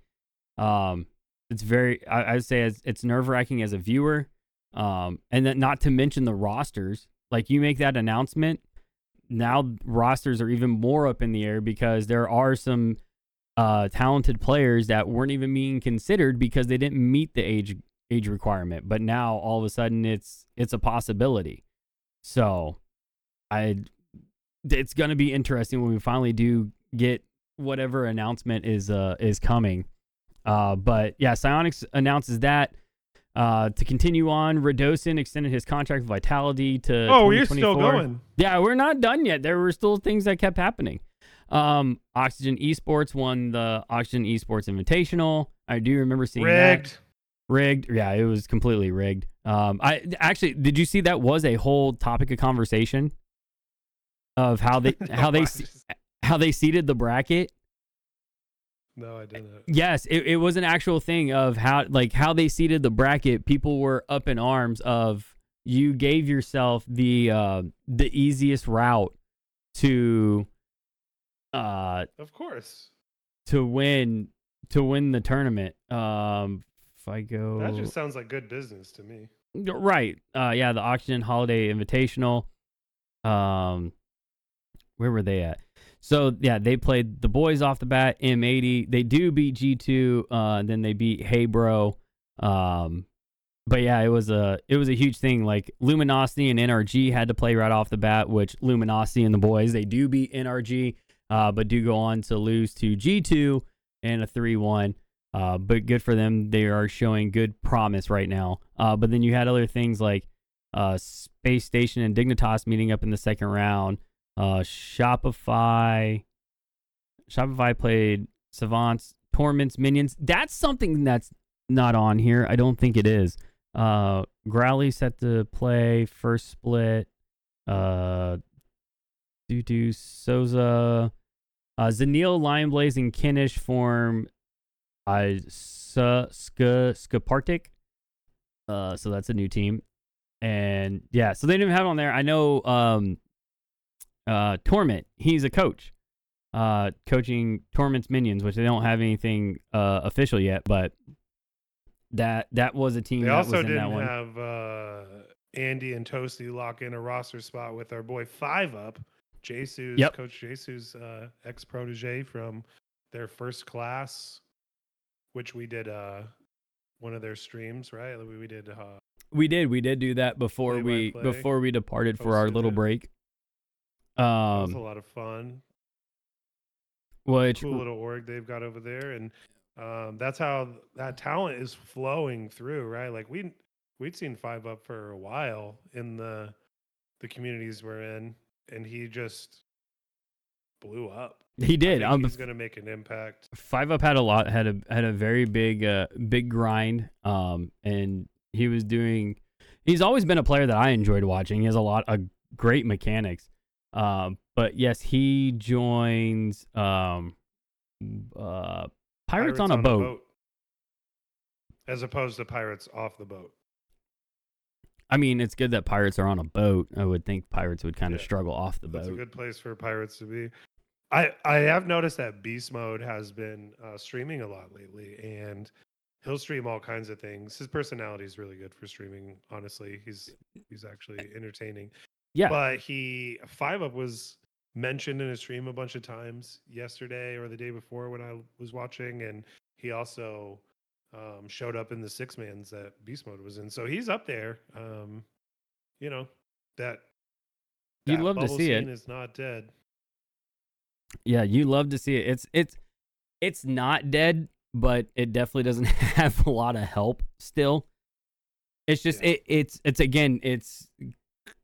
Speaker 1: um, it's very. I, I would say it's, it's nerve wracking as a viewer. Um, and then not to mention the rosters. Like you make that announcement, now rosters are even more up in the air because there are some uh, talented players that weren't even being considered because they didn't meet the age age requirement. But now all of a sudden it's it's a possibility. So I it's gonna be interesting when we finally do get whatever announcement is uh is coming. Uh but yeah, Psyonix announces that. Uh, to continue on, Radosin extended his contract with Vitality to.
Speaker 2: oh you're still
Speaker 1: 2024.
Speaker 2: going
Speaker 1: Yeah, we're not done yet. There were still things that kept happening. Um, Oxygen Esports won the Oxygen Esports Invitational. I do remember seeing
Speaker 2: rigged
Speaker 1: that rigged. Yeah, it was completely rigged. Um, I actually did you see that was a whole topic of conversation of how they
Speaker 2: No,
Speaker 1: how they
Speaker 2: just-
Speaker 1: how they seeded the bracket?
Speaker 2: no, I didn't.
Speaker 1: Yes, it, it was an actual thing of how like how they seeded the bracket. People were up in arms of you gave yourself the uh the easiest route to uh
Speaker 2: Of course.
Speaker 1: to win to win the tournament. Um if I go
Speaker 2: That just sounds like good business to me.
Speaker 1: Right. Uh yeah, the Oxygen Holiday Invitational. Um where were they at? So yeah, they played the boys off the bat, M80. They do beat G2, uh then they beat Hey Bro. Um but yeah, it was a it was a huge thing. Like Luminosity and NRG had to play right off the bat, which Luminosity and the boys, they do beat NRG, uh, but do go on to lose to G2 and a 3-1. Uh, but good for them. They are showing good promise right now. Uh, but then you had other things like uh, Space Station and Dignitas meeting up in the second round. Uh, Shopify, Shopify played Savants, Torments, Minions. That's something that's not on here. I don't think it is. Uh, Growly set to play first split. Uh, Doo Souza, uh, Zanil, Lion Blaze, and Kinnish form I Ska Skapartik. Uh, so that's a new team, and yeah, so they didn't have on there. I know, um, uh, Torment. He's a coach, uh, coaching Torment's minions, which they don't have anything uh official yet, but that that was a team
Speaker 2: They
Speaker 1: that
Speaker 2: also
Speaker 1: was in that
Speaker 2: didn't have uh, Andy and Toasty lock in a roster spot with our boy Five Up, Jesus,
Speaker 1: Yep.
Speaker 2: Coach Jesus, uh, ex protege from their first class, which we did uh, one of their streams, right? We, we did. Uh,
Speaker 1: We did. We did do that before
Speaker 2: Play
Speaker 1: we
Speaker 2: play.
Speaker 1: before we departed for our little
Speaker 2: it.
Speaker 1: break.
Speaker 2: that was a
Speaker 1: Um,
Speaker 2: lot of fun.
Speaker 1: which
Speaker 2: Cool little org they've got over there, and um, that's how that talent is flowing through, right? Like we we'd seen Five Up for a while in the the communities we're in, and he just blew up.
Speaker 1: He did. Um,
Speaker 2: he's going to make an impact.
Speaker 1: Five Up had a lot had a had a very big uh big grind. Um, and he was doing. He's always been a player that I enjoyed watching. He has a lot of great mechanics. Um, but yes, he joins um, uh, Pirates, on, a, boat.
Speaker 2: as opposed to pirates off the boat.
Speaker 1: I mean, it's good that Pirates are on a boat. I would think Pirates would kind of
Speaker 2: Yeah.
Speaker 1: struggle off the boat.
Speaker 2: That's a good place for pirates to be. I I have noticed that Beast Mode has been uh, streaming a lot lately, and he'll stream all kinds of things. His personality is really good for streaming. Honestly, he's he's actually entertaining.
Speaker 1: Yeah.
Speaker 2: but he Five Up was mentioned in a stream a bunch of times yesterday or the day before when I was watching, and he also um, showed up in the six mans that Beast Mode was in. So he's up there. Um, you know that.
Speaker 1: You'd love to see it.
Speaker 2: Is not dead.
Speaker 1: Yeah, you love to see it. It's it's it's not dead, but it definitely doesn't have a lot of help still. It's just
Speaker 2: Yeah.
Speaker 1: it it's it's again it's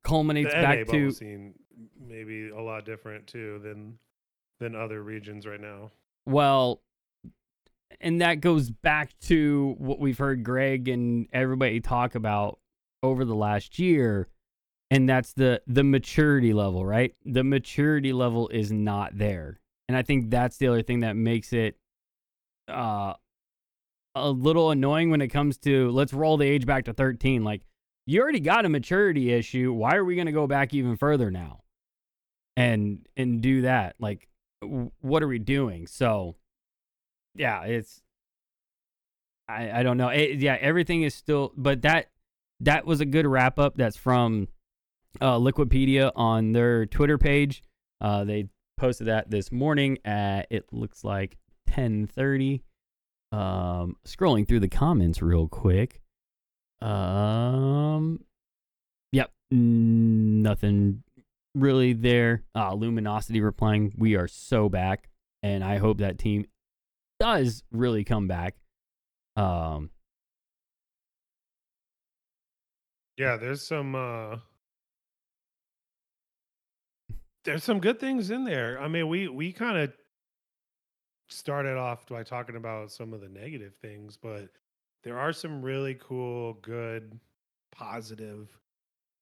Speaker 1: culminates
Speaker 2: the
Speaker 1: back to
Speaker 2: scene maybe a lot different too than than other regions right now.
Speaker 1: well and that goes back to what we've heard Greg and everybody talk about over the last year and that's the the maturity level, right? The maturity level is not there. And I think that's the other thing that makes it uh a little annoying when it comes to let's roll the age back to 13 like you already got a maturity issue. Why are we going to go back even further now? And and do that. Like w- what are we doing? So yeah it's i i don't know. It, yeah everything is still but that that was a good wrap up that's from uh liquipedia on their twitter page. Uh they posted that this morning at it looks like 10:30 um scrolling through the comments real quick. Um yep nothing really there. Uh luminosity replying we are so back and i hope that team does really come back. Um
Speaker 2: Yeah, there's some uh there's some good things in there. I mean, we we kind of started off by talking about some of the negative things, but there are some really cool, good, positive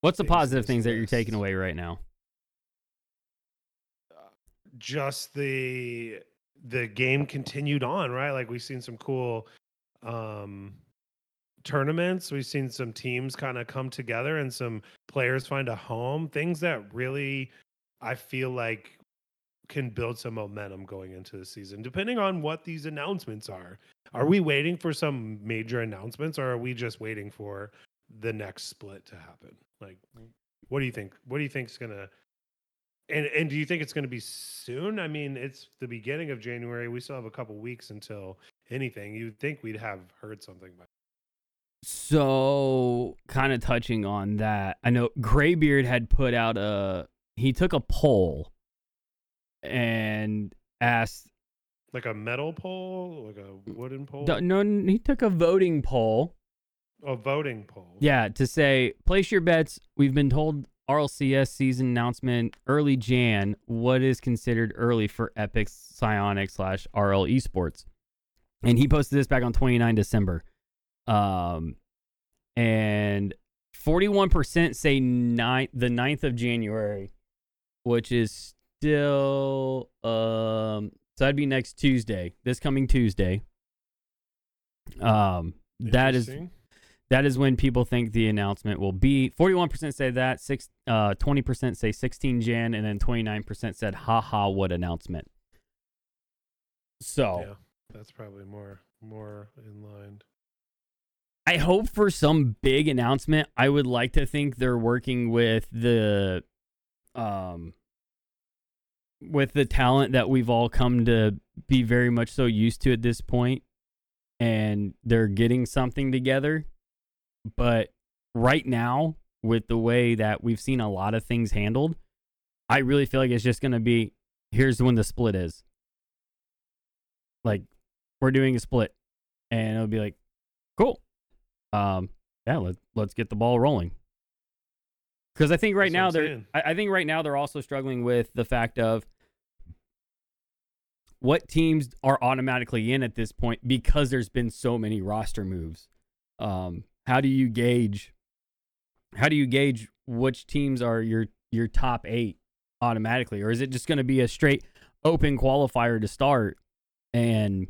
Speaker 1: what's the positive things that you're taking away right now
Speaker 2: just the the game continued on, right? Like we've seen some cool um tournaments. We've seen some teams kind of come together and some players find a home. Things that really I feel like can build some momentum going into the season, depending on what these announcements are. Are mm-hmm. we waiting for some major announcements or are we just waiting for the next split to happen? Like what do you think? What do you think is gonna and and do you think it's gonna be soon? I mean, it's the beginning of January. We still have a couple weeks until anything. You'd think we'd have heard something by
Speaker 1: So, kind of touching on that, I know Graybeard had put out a he took a poll and asked
Speaker 2: like a metal poll, like a wooden poll,
Speaker 1: no, no he took a voting poll
Speaker 2: a voting poll.
Speaker 1: Yeah, to say place your bets. We've been told RLCS season announcement early Jan. What is considered early for Epic Psyonix slash RL Esports? And he posted this back on 29 December. Um, and 41% say nine, the 9th of January, which is still um so that'd be next Tuesday, this coming Tuesday. Um that is that is when people think the announcement will be. 41% say that, six, uh, 20% say 16 Jan, and then 29% said, haha, what announcement. So
Speaker 2: Yeah, that's probably more more in line.
Speaker 1: I hope for some big announcement. I would like to think they're working with the, um, with the talent that we've all come to be very much so used to at this point, and they're getting something together. But right now, with the way that we've seen a lot of things handled, I really feel like it's just going to be here's when the split is. Like, we're doing a split, and it'll be like, cool. Um, yeah, let, let's get the ball rolling. Because I think right
Speaker 2: That's
Speaker 1: now they're. I, I think right now they're also struggling with the fact of what teams are automatically in at this point because there's been so many roster moves. Um, how do you gauge? How do you gauge which teams are your your top eight automatically, or is it just going to be a straight open qualifier to start and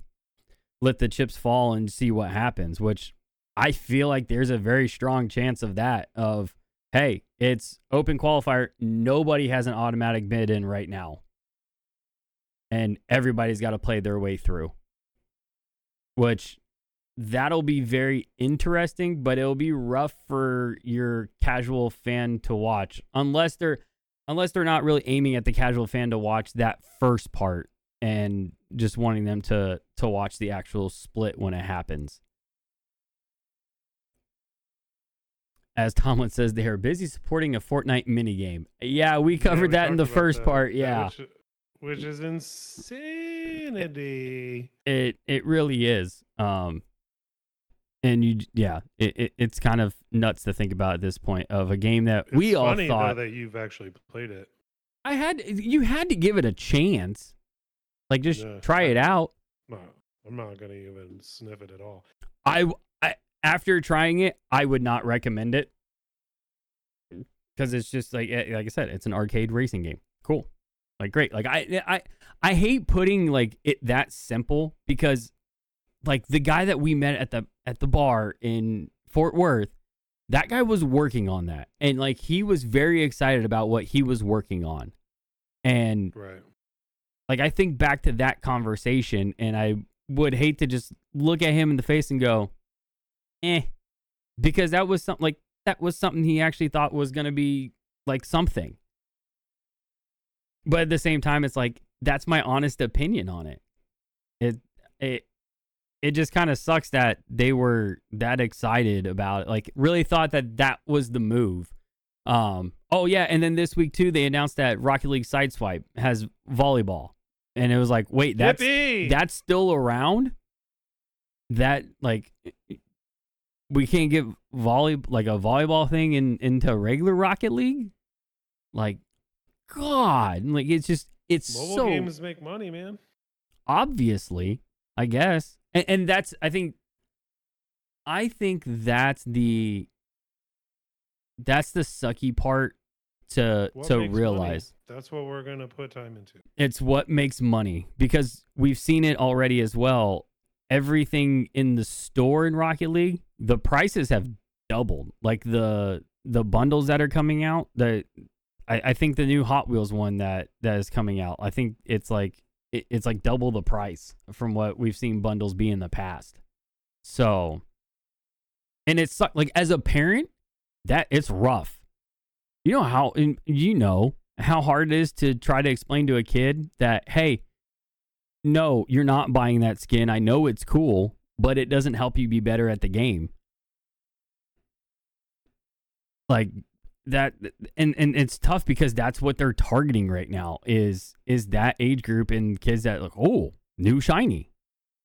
Speaker 1: let the chips fall and see what happens? Which I feel like there's a very strong chance of that. Of hey, it's open qualifier. Nobody has an automatic bid in right now, and everybody's got to play their way through. Which that'll be very interesting, but it'll be rough for your casual fan to watch unless they're unless they're not really aiming at the casual fan to watch that first part and just wanting them to to watch the actual split when it happens. As Tomlin says, they are busy supporting a Fortnite minigame. Yeah, we
Speaker 2: Yeah,
Speaker 1: covered
Speaker 2: we
Speaker 1: that in the first
Speaker 2: that.
Speaker 1: part. Yeah.
Speaker 2: which, which is insanity.
Speaker 1: It it really is. Um, and you, yeah, it, it it's kind of nuts to think about at this point of a game that
Speaker 2: It's
Speaker 1: we all
Speaker 2: funny
Speaker 1: thought
Speaker 2: though that you've actually played it.
Speaker 1: I had. You had to give it a chance, like just
Speaker 2: Yeah.
Speaker 1: try it out.
Speaker 2: No, I'm not gonna even sniff it at all.
Speaker 1: I, I after trying it, I would not recommend it because it's just like eh, like I said, it's an arcade racing game. Cool, like great. Like I I I hate putting like it that simple because like the guy that we met at the at the bar in Fort Worth, that guy was working on that, and like he was very excited about what he was working on, and
Speaker 2: Right.
Speaker 1: like I think back to that conversation and I would hate to just look at him in the face and go, eh. Because that was something like that was something he actually thought was gonna be like something. But at the same time, it's like that's my honest opinion on it. It it it just kind of sucks that they were that excited about it. Like really thought that that was the move. Um. Oh yeah, and then this week too, they announced that Rocket League Sideswipe has volleyball, and it was like, wait, that's
Speaker 2: Yippee!
Speaker 1: that's still around. That like we can't get volley like a volleyball thing in into regular Rocket League. Like, God, like it's just it's
Speaker 2: Mobile
Speaker 1: so
Speaker 2: games make money, man.
Speaker 1: obviously, I guess. And, and that's I think I think that's the that's the sucky part to
Speaker 2: What
Speaker 1: to
Speaker 2: makes money?
Speaker 1: realize.
Speaker 2: That's what we're gonna put time into.
Speaker 1: It's what makes money because we've seen it already as well. Everything in the store in Rocket League, the prices have doubled. Like the the bundles that are coming out, the I, I think the new Hot Wheels one that that is coming out. I think it's like it, it's like double the price from what we've seen bundles be in the past. So, and it's like as a parent, that it's rough. You know how you know how hard it is to try to explain to a kid that hey, no, you're not buying that skin. I know it's cool, but it doesn't help you be better at the game. Like that and and it's tough because that's what they're targeting right now is is that age group and kids that like oh new shiny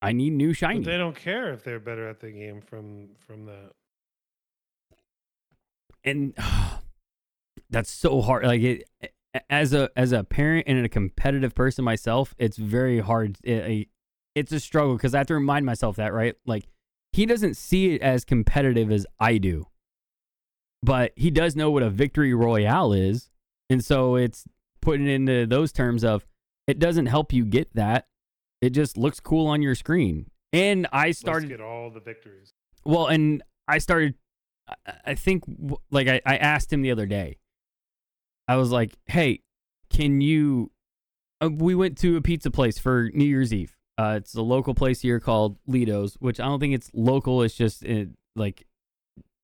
Speaker 1: i need new
Speaker 2: But
Speaker 1: shiny
Speaker 2: they don't care if they're better at the game from from that.
Speaker 1: and that's so hard like it as a as a parent and a competitive person myself it's very hard it, it's a struggle because i have to remind myself that right like he doesn't see it as competitive as i do but he does know what a victory royale is and so it's putting it into those terms of it doesn't help you get that it just looks cool on your screen and i
Speaker 2: Let's
Speaker 1: started
Speaker 2: get all the victories.
Speaker 1: well, and I started. I- I think, like, I, I asked him the other day. I was like, "Hey, can you?" Uh, we went to a pizza place for New Year's Eve. Uh, it's a local place here called Lido's, which I don't think it's local. It's just like,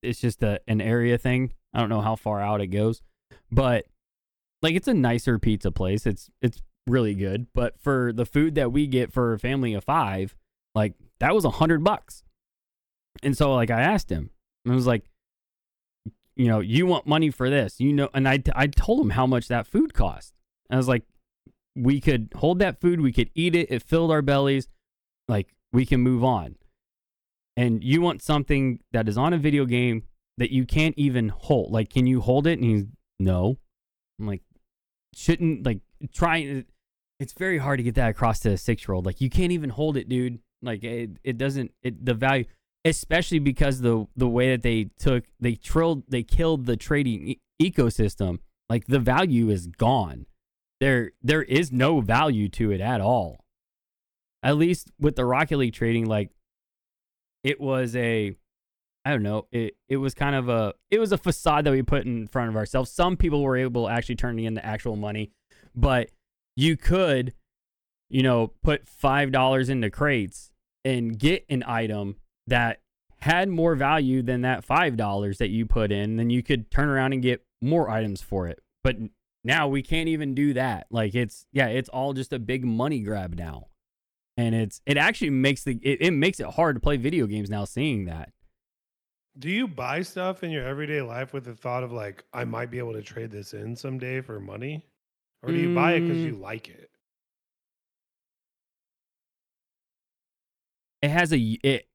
Speaker 1: it's just a an area thing. I don't know how far out it goes, but like, it's a nicer pizza place. It's it's really good. But for the food that we get for a family of five, like that was a hundred bucks. And so like I asked him, and I was like, you know, you want money for this, you know, and I I told him how much that food cost. I was like, we could hold that food, we could eat it, it filled our bellies, like we can move on. And you want something that is on a video game that you can't even hold. Like, can you hold it? And he's no. I'm like, shouldn't like try. It's very hard to get that across to a six year old. Like, you can't even hold it, dude. Like, it it doesn't it the value especially because the the way that they took they trilled they killed the trading e- ecosystem like the value is gone. There there is no value to it at all. At least with the rocket league trading like it was a i don't know it it was kind of a it was a facade that we put in front of ourselves. Some people were able to actually turn it into actual money but you could you know put five dollars into crates and get an item that had more value than that five dollars that you put in, then you could turn around and get more items for it. But now we can't even do that. Like it's yeah, it's all just a big money grab now, and it's it actually makes the it, it makes it hard to play video games now. Seeing that,
Speaker 2: Do you buy stuff in your everyday life with the thought of like I might be able to trade this in someday for money, or do you buy it because
Speaker 1: Mm.
Speaker 2: you like it?
Speaker 1: it has a it.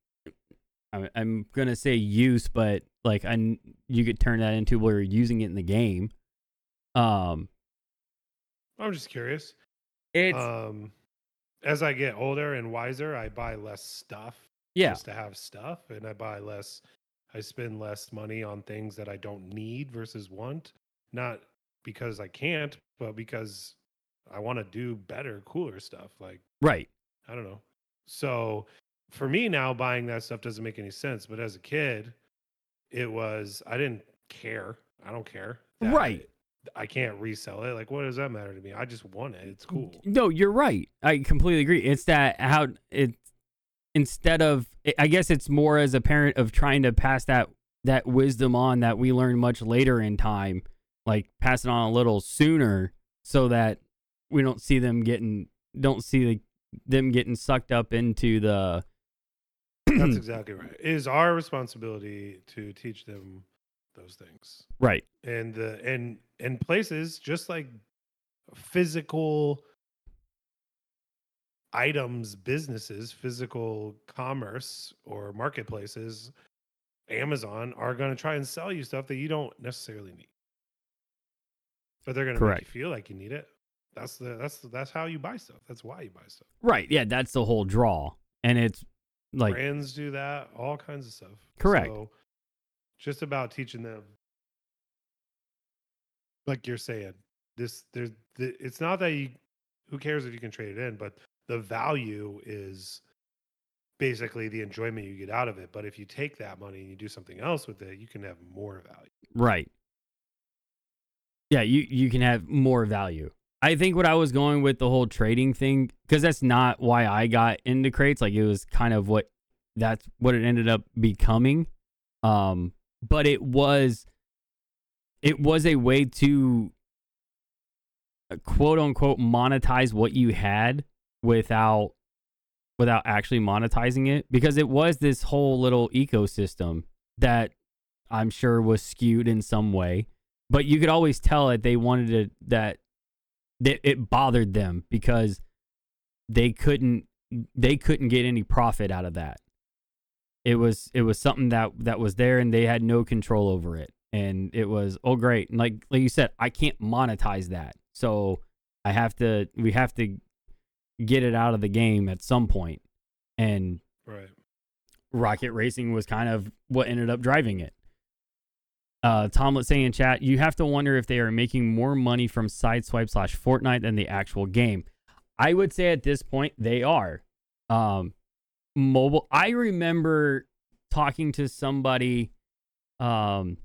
Speaker 1: I- I'm gonna say use, but like I, you could turn that into where you're using it in the game. Um,
Speaker 2: I'm just curious.
Speaker 1: it's
Speaker 2: Um, as I get older and wiser, I buy less stuff
Speaker 1: yeah,
Speaker 2: just to have stuff, and I buy less. I spend less money on things that I don't need versus want. Not because I can't, but because I want to do better, cooler stuff. Like
Speaker 1: right.
Speaker 2: I don't know. So for me now, buying that stuff doesn't make any sense. But as a kid, it was I didn't care. I don't care.
Speaker 1: Right.
Speaker 2: I can't resell it. Like, what does that matter to me? I just want it. It's cool.
Speaker 1: No, you're right. I completely agree. It's that how it instead of I guess it's more as a parent of trying to pass that that wisdom on that we learn much later in time, like pass it on a little sooner so that we don't see them getting don't see the, them getting sucked up into the
Speaker 2: That's exactly right. It is our responsibility to teach them those things.
Speaker 1: right.
Speaker 2: And the and and places just like physical items, businesses, physical commerce or marketplaces, Amazon are going to try and sell you stuff that you don't necessarily need. But they're going to make you feel like you need it. That's the that's the, that's how you buy stuff. That's why you buy stuff.
Speaker 1: Right. Yeah, that's the whole draw. And it's like
Speaker 2: brands do that all kinds of stuff
Speaker 1: Correct.
Speaker 2: so just about teaching them like you're saying, this there's the, it's not that you who cares if you can trade it in, but the value is basically the enjoyment you get out of it. But if you take that money and you do something else with it, you can have more value.
Speaker 1: Right. Yeah, you you can have more value. I think what I was going with the whole trading thing because that's not why I got into crates. Like it was kind of what that's what it ended up becoming. Um, but it was it was a way to uh, quote unquote monetize what you had without without actually monetizing it because it was this whole little ecosystem that I'm sure was skewed in some way. But you could always tell that they wanted to, that that it bothered them because they couldn't they couldn't get any profit out of that. It was it was something that that was there and they had no control over it. And it was oh great. And like like you said, I can't monetize that. So I have to we have to get it out of the game at some point. And
Speaker 2: Right.
Speaker 1: Rocket Racing was kind of what ended up driving it. Uh, Tom, let's say in chat, you have to wonder if they are making more money from Sideswipe slash Fortnite than the actual game. I would say at this point they are. Um, mobile. I remember talking to somebody. Um,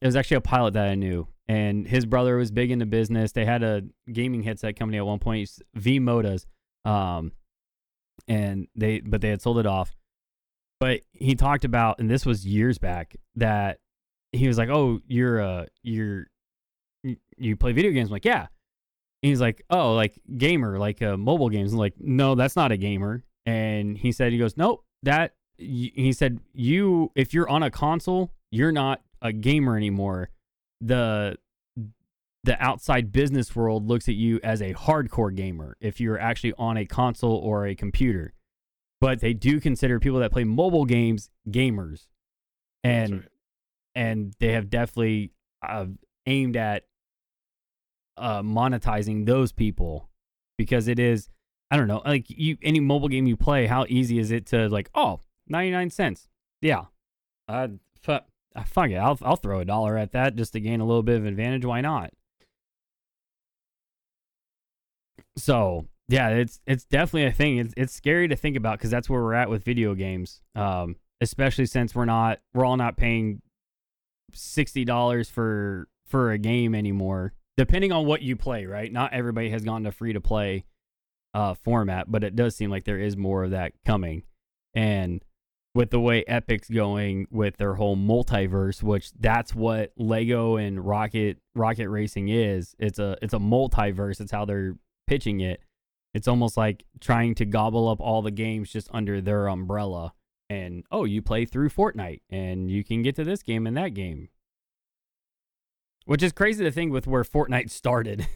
Speaker 1: it was actually a pilot that I knew, and his brother was big into business. They had a gaming headset company at one point, V Modas, um, and they but they had sold it off. But he talked about, and this was years back, that he was like, "Oh, you're uh, you're you- play video games?" I'm like, yeah. And he's like, "Oh, like gamer, like uh, mobile games." I'm like, "No, that's not a gamer." And he said, "He goes, nope, that." He said, "You, if you're on a console, you're not a gamer anymore. The the outside business world looks at you as a hardcore gamer if you're actually on a console or a computer." But they do consider people that play mobile games gamers, and
Speaker 2: right.
Speaker 1: And they have definitely uh, aimed at uh, monetizing those people because it is I don't know like you any mobile game you play how easy is it to like oh 99 cents. Yeah. Uh, uh, fuck it. I'll I'll throw a dollar at that just to gain a little bit of advantage. Why not? So yeah it's it's definitely a thing. It's it's scary to think about because that's where we're at with video games um especially since we're not we're all not paying sixty dollars for for a game anymore. Depending on what you play, right? Not everybody has gone to free to play uh, format, but it does seem like there is more of that coming. And with the way Epic's going with their whole multiverse, which that's what Lego and Rocket Rocket Racing is. It's a it's a multiverse. It's how they're pitching it. It's almost like trying to gobble up all the games just under their umbrella and oh, you play through Fortnite and you can get to this game and that game. Which is crazy to think with where Fortnite started.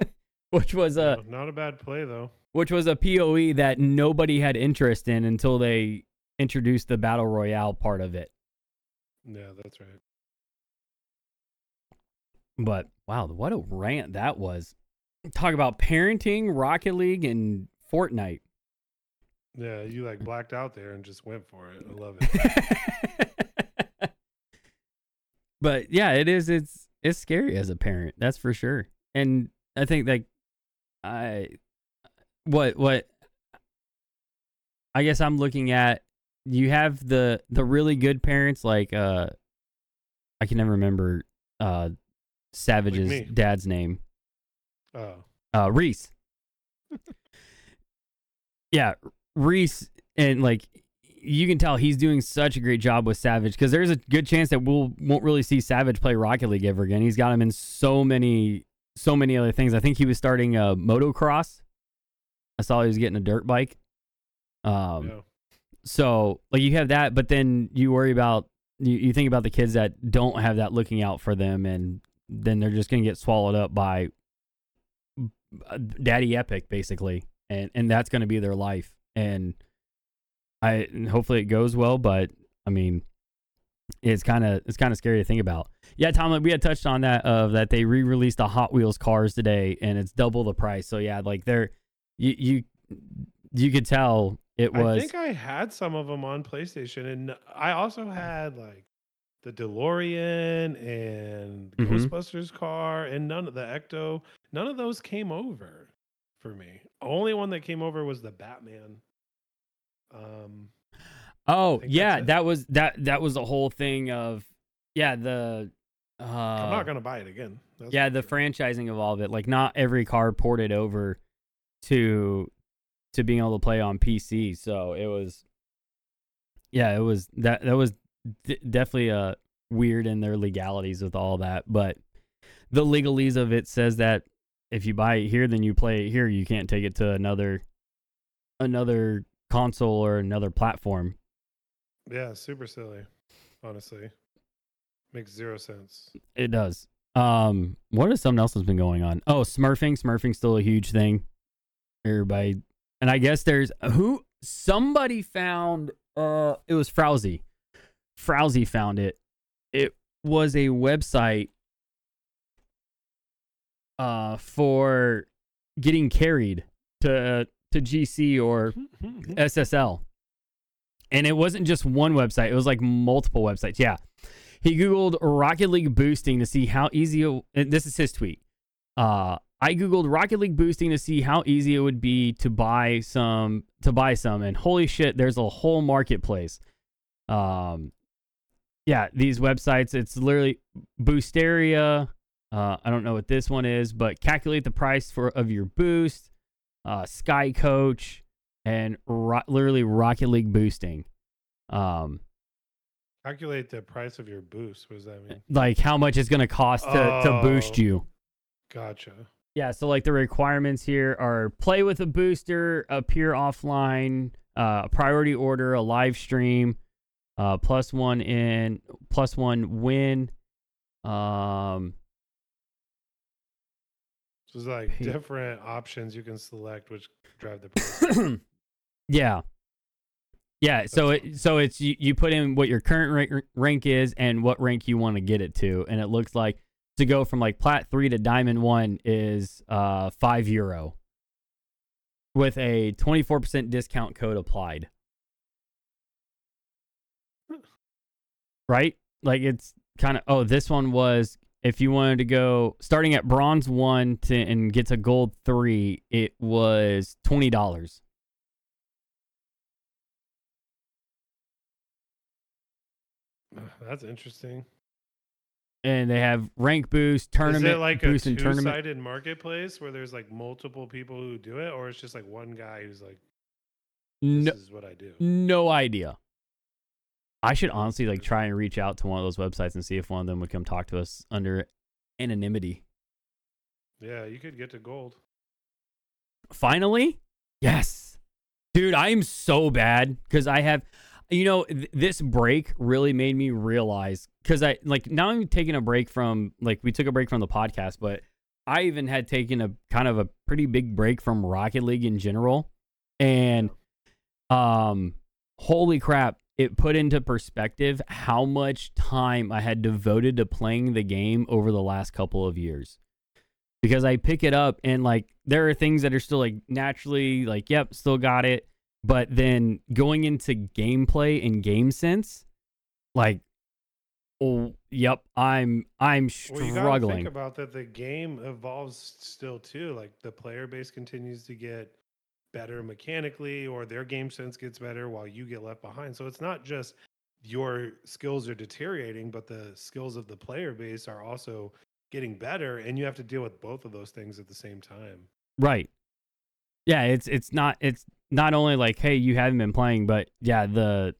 Speaker 1: which was a
Speaker 2: No, not a bad play though.
Speaker 1: which was a PvE that nobody had interest in until they introduced the battle royale part of it.
Speaker 2: Yeah, that's right.
Speaker 1: But wow, what a rant that was. Talk about parenting, Rocket League and Fortnite.
Speaker 2: Yeah, you like blacked out there and just went for it. I love it.
Speaker 1: but yeah, it is. It's it's scary as a parent. That's for sure. And I think like I what what I guess I'm looking at. You have the the really good parents like uh I can never remember uh Savage's
Speaker 2: me.
Speaker 1: dad's name.
Speaker 2: Oh,
Speaker 1: uh Reese. yeah, Reese and like you can tell he's doing such a great job with Savage because there's a good chance that we'll won't really see Savage play Rocket League ever again. He's got him in so many so many other things. I think he was starting a motocross. I saw he was getting a dirt bike. Um
Speaker 2: yeah.
Speaker 1: so like you have that, but then you worry about you, you think about the kids that don't have that looking out for them and then they're just gonna get swallowed up by uh, daddy epic basically and and that's gonna be their life and i and hopefully it goes well but i mean it's kind of it's kind of scary to think about yeah tom we had touched on that of that they re-released the hot wheels cars today and it's double the price so yeah like they're you you you could tell it was
Speaker 2: I think I had some of them on PlayStation, and I also had like the DeLorean and
Speaker 1: Mhm.
Speaker 2: Ghostbusters car and none of the Ecto, none of those came over for me. Only one that came over was the Batman. Um,
Speaker 1: Oh yeah, that was that that was the whole thing of yeah the uh
Speaker 2: I'm not gonna buy it again. That's
Speaker 1: yeah the
Speaker 2: sure.
Speaker 1: franchising of all of it. Like not every car ported over to to being able to play on PC. So it was yeah, it was that that was d- definitely a weird in their legalities with all that, but the legalese of it says that if you buy it here then you play it here, you can't take it to another another console or another platform.
Speaker 2: Yeah, super silly. Honestly, makes zero sense.
Speaker 1: It does. Um, what is something else that's been going on? Oh, smurfing. Smurfing's still a huge thing. Everybody, and I guess there's who somebody found. Uh, it was Frowsy. Frowsy found it. It was a website. Uh, for getting carried to to GC or SSL. And it wasn't just one website, it was like multiple websites. Yeah. He Googled Rocket League boosting to see how easy it, and this is his tweet. Uh, I Googled Rocket League boosting to see how easy it would be to buy some to buy some, and holy shit, there's a whole marketplace. Um yeah, these websites, it's literally Boosteria. Uh, I don't know what this one is, but calculate the price for of your boost, uh, Sky Coach, and ro- literally Rocket League boosting. Um,
Speaker 2: Calculate the price of your boost. What does that mean?
Speaker 1: like how much it's gonna cost to, to boost
Speaker 2: Oh.
Speaker 1: you.
Speaker 2: Gotcha.
Speaker 1: Yeah, so like the requirements here are play with a booster, appear offline, uh, a priority order, a live stream, uh, plus one in, plus one win. Um,
Speaker 2: there's like different options you can select, which drive the price.
Speaker 1: yeah, yeah. So it so it's you, you put in what your current rank, rank is and what rank you want to get it to, and it looks like to go from like plat three to diamond one is uh five euro with a twenty four percent discount code applied. Right? Like it's kind of oh this one was if you wanted to go starting at bronze one to and get to gold three, it was twenty dollars.
Speaker 2: That's interesting.
Speaker 1: and they have rank boost, tournament
Speaker 2: Is it like a
Speaker 1: boost, and tournament.
Speaker 2: two-sided marketplace where there's like multiple people who do it, or it's just like one guy who's like, "This
Speaker 1: No,
Speaker 2: is what I do."
Speaker 1: no idea. I should honestly like try and reach out to one of those websites and see if one of them would come talk to us under anonymity.
Speaker 2: Yeah, you could get to gold.
Speaker 1: Finally, yes, dude, I am so bad because I have, you know, th- this break really made me realize because I like now I'm taking a break from like we took a break from the podcast, but I even had taken a kind of a pretty big break from Rocket League in general, and um, holy crap, it put into perspective how much time I had devoted to playing the game over the last couple of years because I pick it up and like there are things that are still like naturally like yep still got it but then going into gameplay and game sense like oh yep I'm I'm
Speaker 2: Well, you think
Speaker 1: struggling
Speaker 2: about that. The game evolves still too. Like the player base continues to get better mechanically, or their game sense gets better while you get left behind. So it's not just your skills are deteriorating, but the skills of the player base are also getting better, and you have to deal with both of those things at the same time.
Speaker 1: right yeah it's it's not it's not only like hey you haven't been playing but yeah the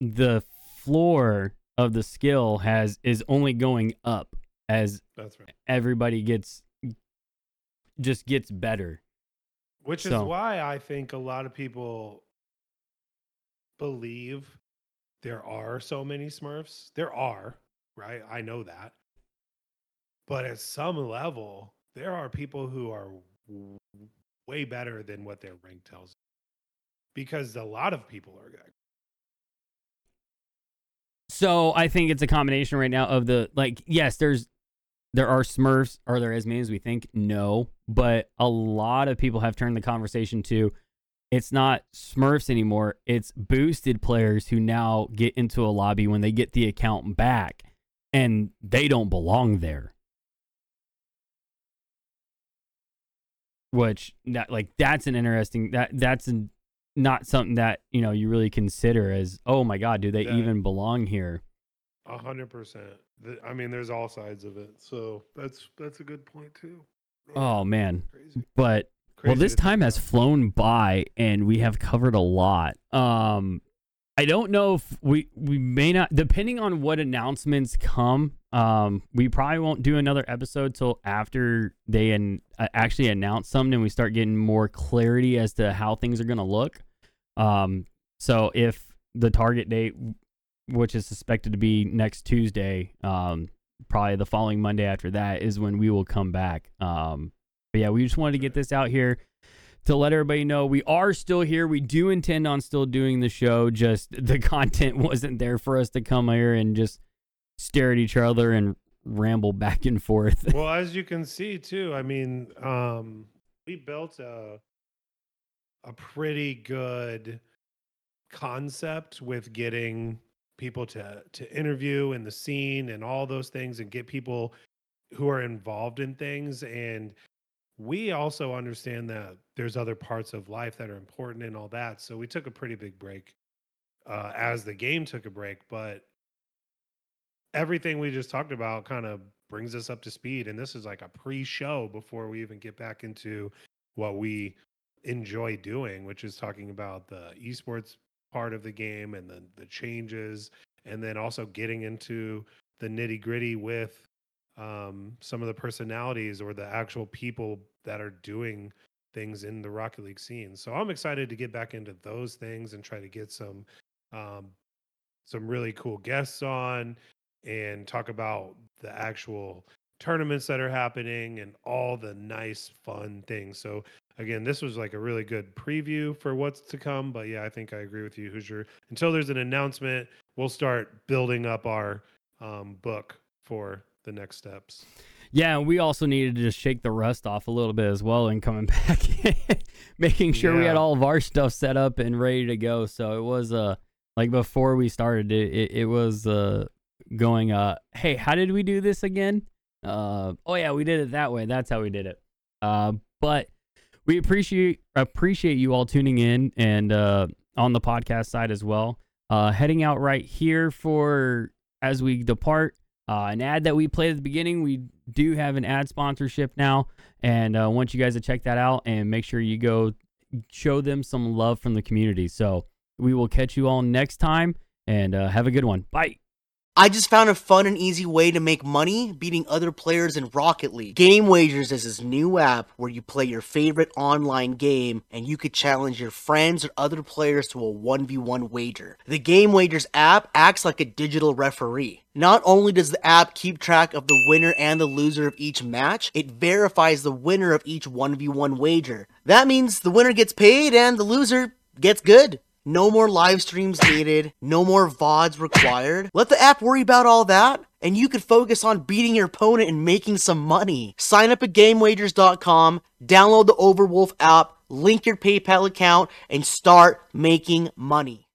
Speaker 1: the floor of the skill has is only going up as
Speaker 2: That's right.
Speaker 1: everybody gets just gets better
Speaker 2: Which is why I think a lot of people believe there are so many Smurfs. There are, right? I know that. But at some level, there are people who are w- way better than what their rank tells. Because a lot of people are good.
Speaker 1: So I think it's a combination right now of the like yes, there's there are Smurfs. Are there as many as we think? No, but a lot of people have turned the conversation to it's not Smurfs anymore. It's boosted players who now get into a lobby when they get the account back and they don't belong there. Which that like that's an interesting that that's an, not something that you know you really consider as oh my god do they
Speaker 2: Yeah.
Speaker 1: even belong here
Speaker 2: A hundred percent. I mean, there's all sides of it, so that's that's a good point too.
Speaker 1: Oh man
Speaker 2: crazy.
Speaker 1: but well this time has flown by and we have covered a lot um i don't know if we we may not depending on what announcements come um we probably won't do another episode till after they and uh, actually announce something and we start getting more clarity as to how things are going to look um so if the target date which is suspected to be next tuesday um probably the following monday after that is when we will come back um but yeah, we just wanted to get this out here to let everybody know we are still here. We do intend on still doing the show. Just the content wasn't there for us to come here and just stare at each other and ramble back and forth.
Speaker 2: well, as you can see too, I mean, um, we built a a pretty good concept with getting people to to interview in the scene and all those things and get people who are involved in things. And we also understand that there's other parts of life that are important and all that. So we took a pretty big break uh, as the game took a break but everything we just talked about kind of brings us up to speed. And this is like a pre-show before we even get back into what we enjoy doing which is talking about the esports part of the game and the the changes and then also getting into the nitty gritty with um, some of the personalities or the actual people that are doing things in the Rocket League scene. So I'm excited to get back into those things and try to get some um, some really cool guests on and talk about the actual tournaments that are happening and all the nice fun things. So again, this was like a really good preview for what's to come. But yeah, I think I agree with you, Hoosier. Until there's an announcement, we'll start building up our um, book for the next steps.
Speaker 1: yeah, we also needed to just shake the rust off a little bit as well and coming back, making sure we had all of our stuff set up and ready to go. So it was uh like before we started it, it, it was uh going uh hey how did we do this again uh oh yeah we did it that way that's how we did it uh but we appreciate appreciate you all tuning in and uh on the podcast side as well. Uh heading out right here for as we depart uh an ad that we played at the beginning. We do have an ad sponsorship now. And uh want you guys to check that out and make sure you go show them some love from the community. So we will catch you all next time and uh, have a good one. Bye
Speaker 3: I just found a fun and easy way to make money beating other players in Rocket League. Game Wagers is this new app where you play your favorite online game and you could challenge your friends or other players to a 1v1 wager. The Game Wagers app acts like a digital referee. Not only does the app keep track of the winner and the loser of each match, it verifies the winner of each 1v1 wager. That means the winner gets paid and the loser gets good. No more live streams needed, no more VODs required. Let the app worry about all that, and you can focus on beating your opponent and making some money. Sign up at GameWagers.com, download the Overwolf app, link your PayPal account, and start making money.